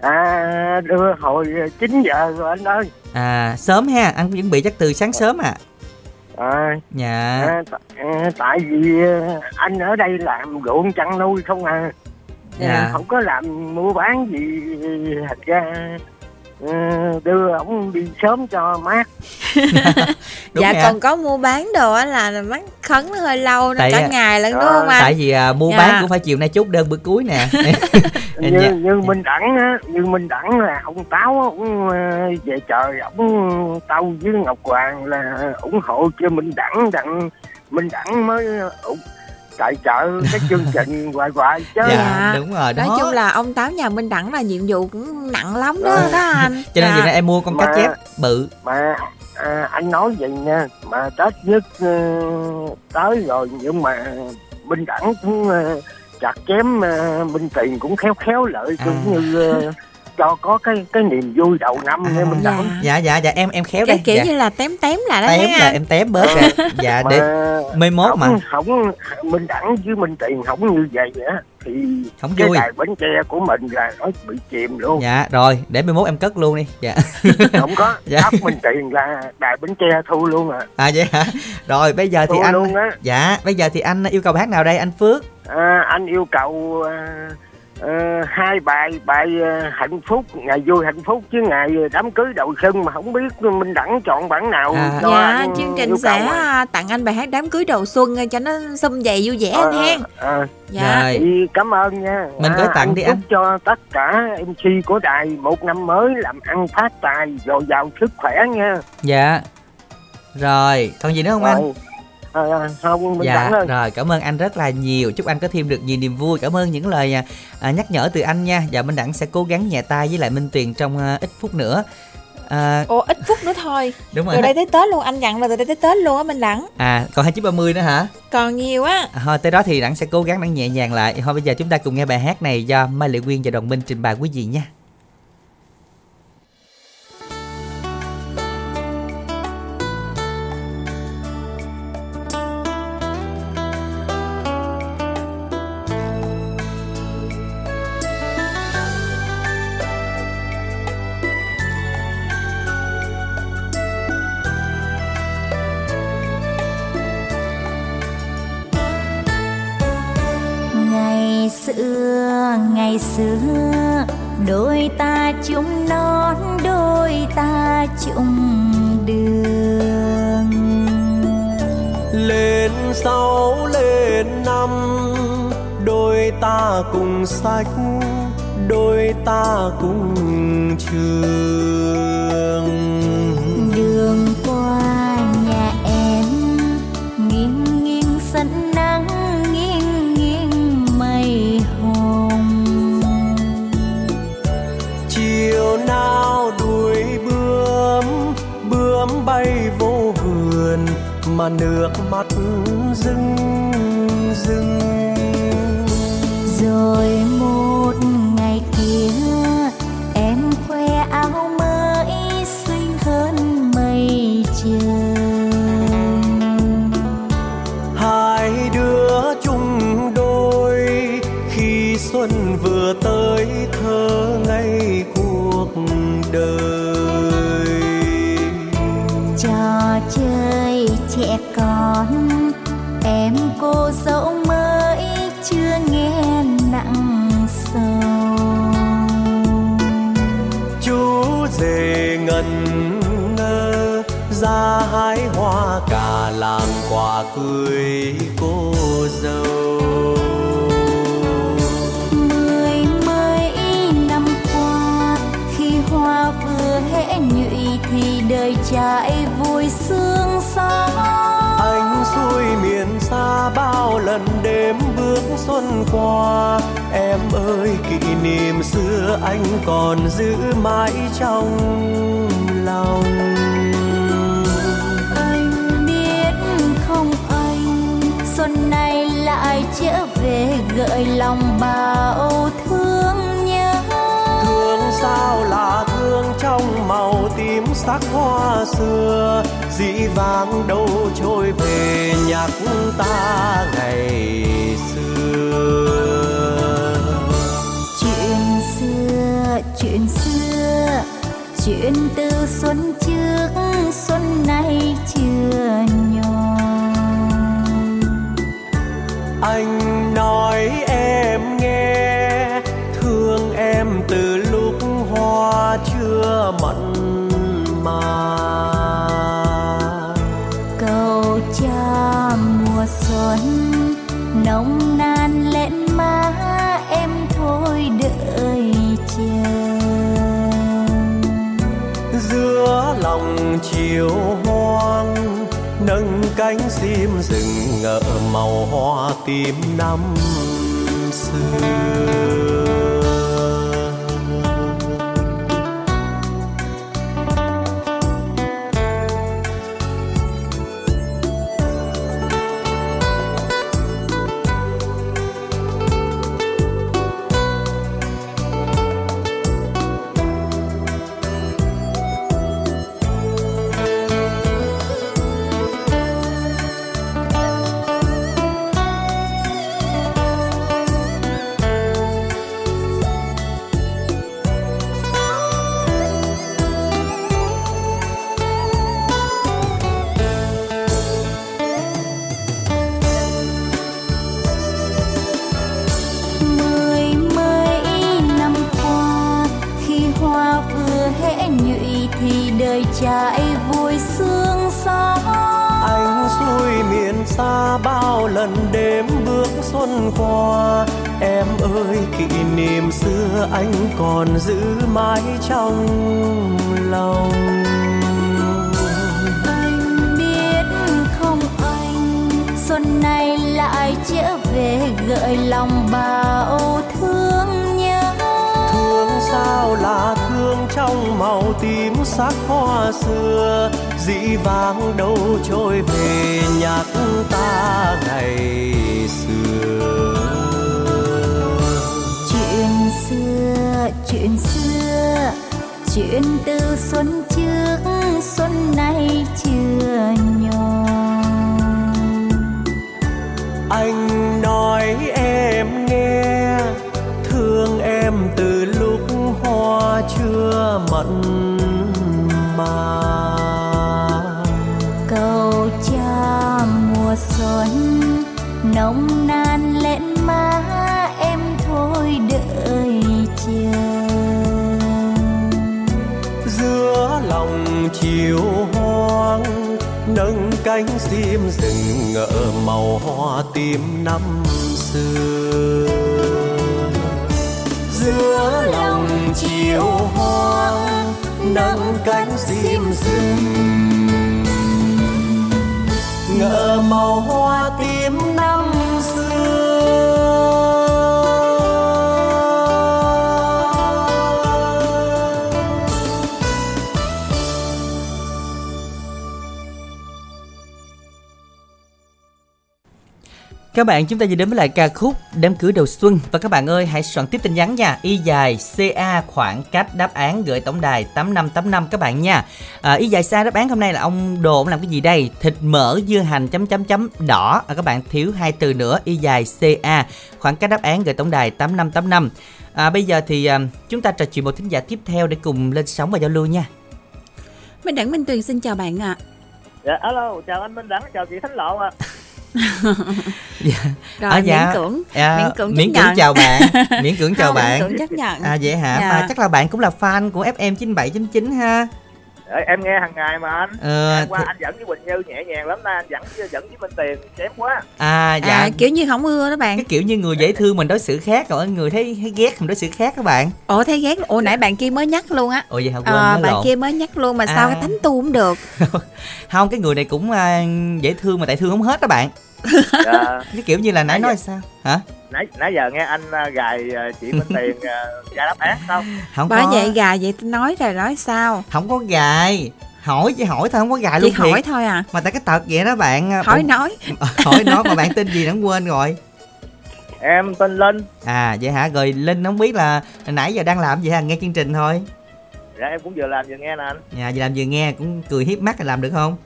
à đưa hồi 9 giờ rồi anh ơi À sớm ha, anh chuẩn bị chắc từ sáng sớm à. à, Dạ. à, t- à, tại vì à, anh ở đây làm ruộng chăn nuôi không à Dạ. Không có làm mua bán gì thật ra à, đưa ổng đi sớm cho mát *laughs* Đúng dạ nha. còn có mua bán đồ á là mắc khấn nó hơi lâu nó Tại- cả ngày lận đúng không anh Tại vì à, mua Dạ. bán cũng phải chiều nay chốt đơn bữa cuối nè. *laughs* như như minh đẳng á như minh đẳng là ông táo á, ông ờ, về trời ông tao với ngọc hoàng là ủng hộ cho minh đẳng đặng minh đẳng mới ủng tài trợ cái chương *laughs* trình hoài hoài chứ Dạ, đúng rồi đó. nói chung là ông táo nhà Minh Đẳng là nhiệm vụ cũng nặng lắm đó đó anh *laughs* Cho nên Dạ. giờ này em mua con cá Mà- chép bự. mà à, anh nói vậy nha mà tết nhất ờ, tới rồi nhưng mà minh đẳng cũng ờ, chặt chém ờ, minh tiền cũng khéo khéo lợi cũng như ờ, cho có cái cái niềm vui đầu năm nha minh đẳng Dạ dạ dạ em em khéo cái đấy. kiểu dạ. như là tém tém lại đó tém là em tém bớt ra. Dạ để mai mốt mà. không, minh đẳng với minh tiền không như vậy á thì Không cái vui. đài bánh tre của mình là nó bị chìm luôn Dạ rồi, để mai mốt em cất luôn đi. Dạ. *laughs* không có Dạ. áp minh tiền là đài bánh tre thu luôn à À vậy hả? Rồi bây giờ thì Thua anh luôn á. Dạ, bây giờ thì anh yêu cầu hát nào đây anh Phước? à, anh yêu cầu à, à, hai bài bài à, hạnh phúc ngày vui hạnh phúc chứ ngày đám cưới đầu xuân mà không biết minh đẳng chọn bản nào cho dạ anh chương trình sẽ à. à, tặng anh bài hát đám cưới đầu xuân cho nó xum dày vui vẻ anh hen à, Dạ. Rồi. cảm ơn nha Mình gửi tặng đi chúc anh. cho tất cả MC của đài một năm mới làm ăn phát tài dồi dào sức khỏe nha Dạ. Rồi, còn gì nữa không anh? À, không minh dạ, ơi rồi cảm ơn anh rất là nhiều. Chúc anh có thêm được nhiều niềm vui. Cảm ơn những lời à, à, nhắc nhở từ anh nha. Và Minh Đẳng sẽ cố gắng nhẹ tay với lại Minh Tuyền trong à, ít phút nữa. À, Ồ ít phút nữa thôi Đúng rồi. Từ đây tới Tết luôn Anh dặn là từ đây tới Tết luôn á Minh Đẳng à còn 2930 nữa hả? Còn nhiều á À, thôi tới đó thì Đẳng sẽ cố gắng Đẳng nhẹ nhàng lại. Thôi bây giờ chúng ta cùng nghe bài hát này do Mai Lệ Quyên và Đồng Minh trình bày quý vị nha. Cùng sách đôi ta cùng trường. Đường qua nhà em nghiêng nghiêng sân nắng nghiêng nghiêng mây hồng. Chiều nào đuổi bướm bướm bay vô vườn mà nước mắt rưng rưng rồi một ngày kia, em khoe áo mới xinh hơn mây trời hai đứa chung đôi khi xuân vừa cưới cô dâu. Mười mấy năm qua khi hoa vừa hễ nhụy thì đời trai vui sương gió. Anh xuôi miền xa bao lần đêm bước xuân qua. Em ơi kỷ niệm xưa anh còn giữ mãi trong lòng lại trở về gợi lòng bao thương nhớ. Thương sao là thương trong màu tím sắc hoa xưa. Dĩ vãng đâu trôi về nhắc ta ngày xưa. Chuyện xưa chuyện xưa chuyện từ xuân màu hoa tím năm đời trai vui sương gió. Anh xuôi miền xa bao lần đêm bước xuân qua. Em ơi kỷ niệm xưa anh còn giữ mãi trong lòng. Anh biết không anh xuân này lại trở về gợi lòng bao thương sao là thương trong màu tím sắc hoa xưa? Dĩ vãng đâu trôi về nhắc ta ngày xưa? Chuyện xưa chuyện xưa chuyện từ xuân trước xuân này chưa nhòa. Anh cánh diêm rừng ngỡ màu hoa tím năm xưa. Giữa lòng chiều hoang nâng cánh diêm rừng. Ngỡ màu hoa tím năm xưa. Các bạn chúng ta vừa đến với lại ca khúc Đám cưới đầu xuân. Và các bạn ơi hãy soạn tiếp tin nhắn nha. Y dài CA khoảng cách đáp án gửi tổng đài 8585 các bạn nha. À, y dài CA đáp án hôm nay là ông Đồ ông làm cái gì đây? Thịt mỡ dưa hành chấm chấm chấm đỏ. À, các bạn thiếu hai từ nữa. Y dài CA khoảng cách đáp án gửi tổng đài 8585 à, bây giờ thì à, chúng ta trò chuyện một thính giả tiếp theo để cùng lên sóng và giao lưu nha. Minh Đẳng Minh Tuyền xin chào bạn ạ. Dạ, alo, chào anh Minh Đẳng, chào chị Thánh Lộ ạ. *laughs* *laughs* Rồi À, miễn dạ. cưỡng, À, miễn cưỡng miễn cưỡng nhận. chào bạn *laughs* miễn cưỡng chào Không, bạn Miễn cưỡng chấp nhận. à vậy hả Dạ. mà chắc là bạn cũng là fan của FM 97.9 ha Ờ, Em nghe hàng ngày mà anh. Ờ, Hôm qua thì- anh dẫn với Quỳnh Như nhẹ nhàng lắm nay anh dẫn dẫn với Minh Tiền chém quá. à dạ À, kiểu như không ưa đó bạn. cái kiểu như người dễ thương mình đối xử khác còn người thấy, thấy ghét mình đối xử khác các bạn Ủa thấy ghét Ủa nãy bạn kia mới nhắc luôn á ồ vậy hả quên Ờ, bạn lộn kia mới nhắc luôn mà sao À. cái thánh tu cũng được *laughs* không cái người này cũng à, dễ thương mà tại thương không hết đó bạn *laughs* Dạ. cái kiểu như là nãy nói sao? Hả? Nãy nãy giờ nghe anh à, gài à, chị Minh *laughs* Tiền à, ra đáp án không? không Bởi có. vậy gà vậy nói rồi nói sao? Không có gài. Hỏi chỉ hỏi thôi không có gài Chỉ luôn hỏi thiệt. thôi à? Mà tại cái tật vậy đó bạn à, Hỏi Ủa, nói. *laughs* Hỏi nói mà bạn tên gì đã quên rồi. Em tên Linh. à vậy hả? Rồi linh không biết là nãy giờ đang làm gì hả nghe chương trình thôi? Dạ em cũng vừa làm vừa nghe nè anh. nhà giờ làm vừa nghe cũng cười hiếp mắt là làm được không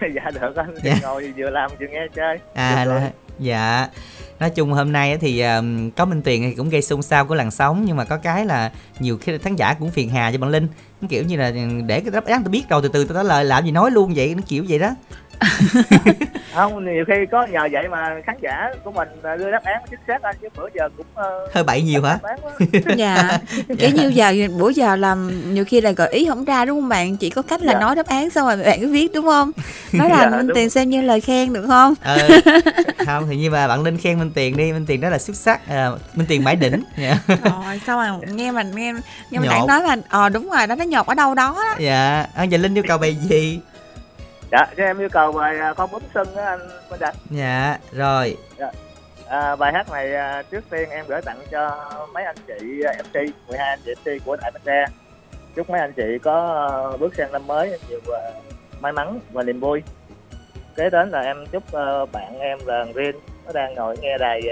*laughs* dạ được anh. Dạ. Ngồi vừa làm vừa nghe chơi. à Được là, dạ nói chung hôm nay á thì um, có minh tiền thì cũng gây xôn xao của làn sóng nhưng mà có cái là nhiều khi khán giả cũng phiền hà cho bạn linh kiểu như là để cái đáp án tôi biết rồi từ từ tôi trả lời làm gì nói luôn vậy nó kiểu vậy đó *laughs* Không, nhiều khi có nhờ vậy mà khán giả của mình à, đưa đáp án chính xác anh chứ bữa giờ cũng ờ, hơi bậy nhiều hả. *laughs* Dạ. Kiểu như giờ bữa giờ làm Nhiều khi là gợi ý không ra đúng không bạn? Chỉ có cách là Dạ. nói đáp án xong rồi bạn cứ viết đúng không? Nói là Dạ, Minh đúng. Tiền xem như lời khen được không? Ờ không thì như mà bạn linh khen minh tiền đi. Minh tiền đó là xuất sắc à, minh tiền mãi đỉnh. Dạ. Rồi sao mà nghe mình nghe nghe mình Nhột. đang nói là Ờ đúng rồi đó nó nhột ở đâu đó đó. Dạ. À, giờ linh yêu cầu bài gì Dạ, cho em yêu cầu bài à, Con bướm sưng á anh Minh Đạch. dạ rồi. Dạ. À, bài hát này à, trước tiên em gửi tặng cho mấy anh chị à, MC 12 anh chị MC của Đại Bến Tre. Chúc mấy anh chị có bước sang năm mới nhiều may mắn và niềm vui. Kế đến là em chúc bạn em là Rin nó đang ngồi nghe đài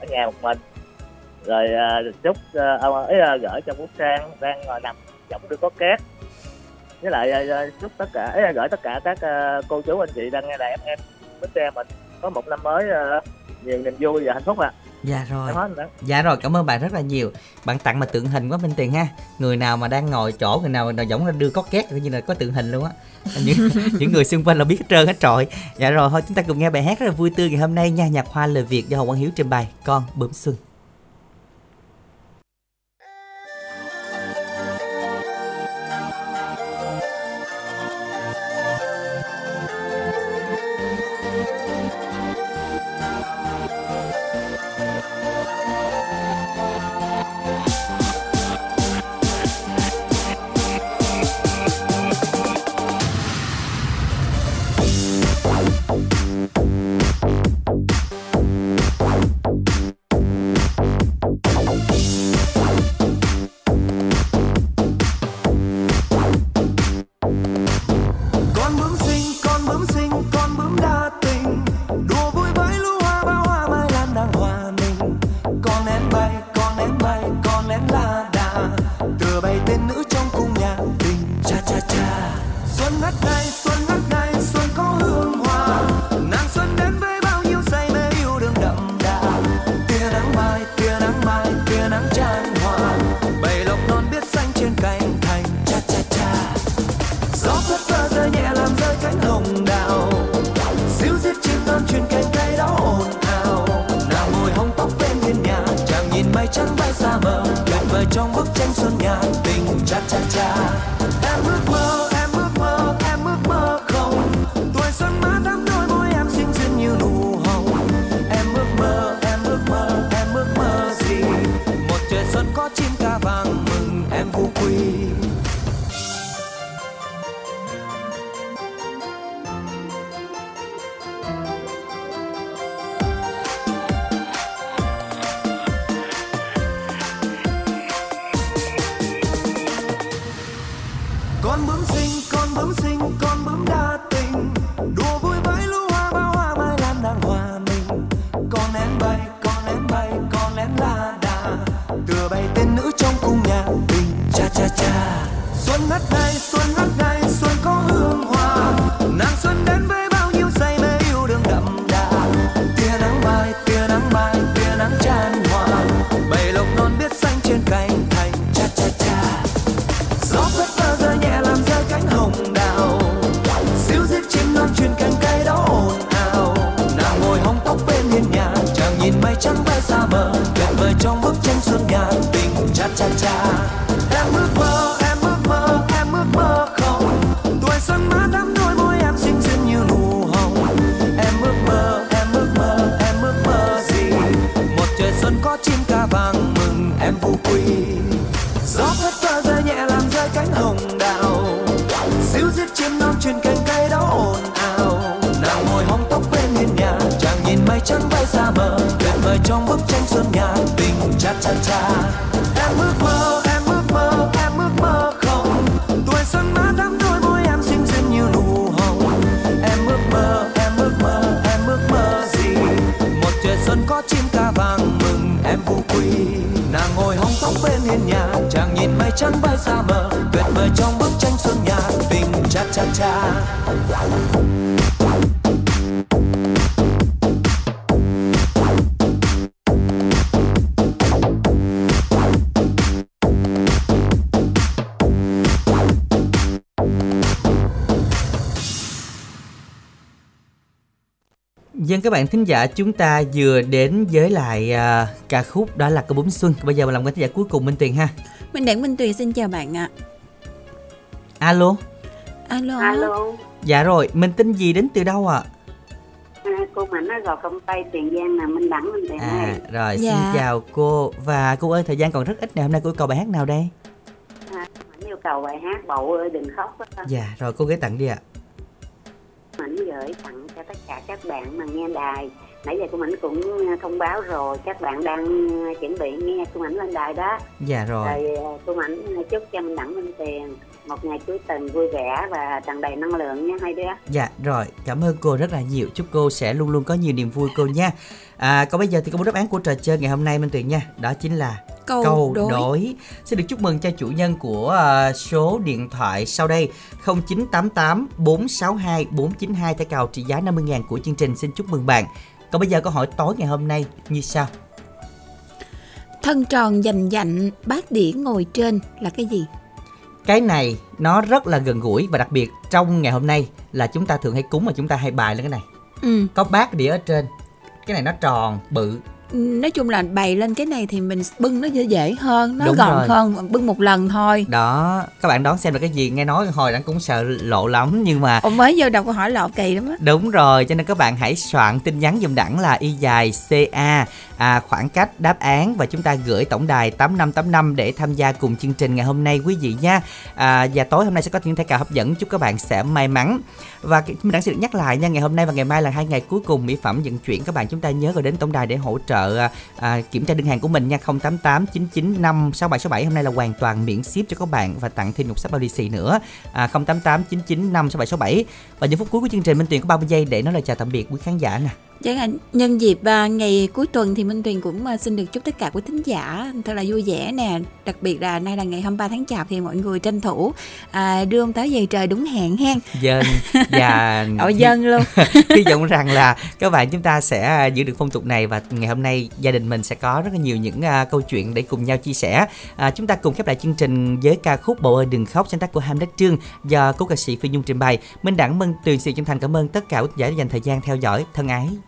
ở nhà một mình. Rồi chúc ông ấy gửi cho Phúc Sang đang ngồi nằm giọng đưa có két với lại à, chúc tất cả ấy gửi tất cả các à, cô chú anh chị đang nghe đài FM Bến Tre mình có một năm mới à, nhiều niềm vui và hạnh phúc ạ dạ rồi em Dạ rồi, cảm ơn bạn rất là nhiều. Bạn tặng mà tượng hình quá Minh Tiền ha. Người nào mà đang ngồi chỗ, người nào nào giống là đưa có két coi như là có tượng hình luôn á. Những *laughs* những người xung quanh là biết hết trơn hết trọi. Dạ rồi, thôi chúng ta cùng nghe bài hát rất là vui tươi ngày hôm nay nha. Nhạc hoa lời Việt do Hồ Quang Hiếu trình bày. Con bướm xuân. Dân các bạn thính giả chúng ta vừa đến với lại à, ca khúc đó là ca bướm xuân. Bây giờ mình làm cái thính giả cuối cùng Minh Tuyền ha. Minh Đảng Minh Tuyền xin chào bạn ạ. Alo. Alo. Alo, Dạ rồi, mình tên gì đến từ đâu ạ? à, cô Mạnh ở Gò Công Tây, Tiền Giang là Minh Đẳng Minh Tiền À, này. rồi Dạ. xin chào cô và cô ơi thời gian còn rất ít nè hôm nay cô yêu cầu bài hát nào đây? À, Mạnh yêu cầu bài hát Bậu ơi đừng khóc á. Dạ rồi cô gửi tặng đi ạ. Mạnh gửi tặng cho tất cả các bạn mà nghe đài. Nãy giờ cô Mạnh cũng à, thông báo rồi, các bạn đang à, chuẩn bị nghe cô Mạnh lên đài đó. Dạ rồi. Rồi à, cô Mạnh chúc cho Minh Đẳng Minh Tiền một ngày cuối tuần vui vẻ và tràn đầy năng lượng nha hai đứa. Dạ rồi, cảm ơn cô rất là nhiều. Chúc cô sẽ luôn luôn có nhiều niềm vui cô nha. À, còn bây giờ thì có một đáp án của trò chơi ngày hôm nay Minh Tuyền nha. Đó chính là Câu đối. Xin được chúc mừng cho chủ nhân của à, số điện thoại sau đây 0988 462 492 thẻ cào trị giá 50.000 của chương trình. Xin chúc mừng bạn. Còn bây giờ câu hỏi tối ngày hôm nay như sau. Thân tròn dành dạnh, bát đĩa ngồi trên là cái gì? Cái này nó rất là gần gũi và đặc biệt trong ngày hôm nay là chúng ta thường hay cúng mà chúng ta hay bài lên cái này. Ừ. Có bát đĩa ở trên. Cái này nó tròn, bự, Nói chung là bày lên cái này thì mình bưng nó dễ dễ hơn, nó Đúng gọn rồi. hơn, bưng một lần thôi. đó các bạn đoán xem là cái gì nghe nói hồi đang cũng sợ lộ lắm nhưng mà Ồ, mới vô đọc câu hỏi lộ kỳ lắm á. đúng rồi cho nên các bạn hãy soạn tin nhắn dùm đẳng là y dài ca à, khoảng cách đáp án và chúng ta gửi tổng đài 8585 để tham gia cùng chương trình ngày hôm nay quý vị nha. À, và tối hôm nay sẽ có những thẻ cào hấp dẫn. Chúc các bạn sẽ may mắn. Và mình đẳng sẽ được nhắc lại nha ngày hôm nay và ngày mai là hai ngày cuối cùng mỹ phẩm vận chuyển. Các bạn chúng ta nhớ gọi đến tổng đài để hỗ trợ à, à kiểm tra đơn hàng của mình nha. 088 995 6767 hôm nay là hoàn toàn miễn ship cho các bạn và tặng thêm một sắp bao lì xì nữa. À, 088 995 6767 và những phút cuối của chương trình Minh Tuyền có 30 giây để nói lời chào tạm biệt quý khán giả nè. Chẳng hạn nhân dịp à, ngày cuối tuần thì Minh Tuyền cũng à, xin được chúc tất cả quý thính giả thật là vui vẻ nè. Đặc biệt là nay là ngày 23 tháng chạp thì mọi người tranh thủ à, đưa ông táo về trời đúng hẹn hen dân *laughs* và Ồ, dân luôn. *laughs* hy vọng rằng là các bạn chúng ta sẽ à, giữ được phong tục này và ngày hôm nay gia đình mình sẽ có rất là nhiều những câu chuyện để cùng nhau chia sẻ. À, chúng ta cùng khép lại chương trình với ca khúc Bầu ơi đừng khóc sáng tác của Ham Đất Trương do cố ca sĩ Phi Nhung trình bày. Minh Đẳng Minh Tuyền xin chân thành cảm ơn tất cả quý khán giả đã dành thời gian theo dõi. Thân ái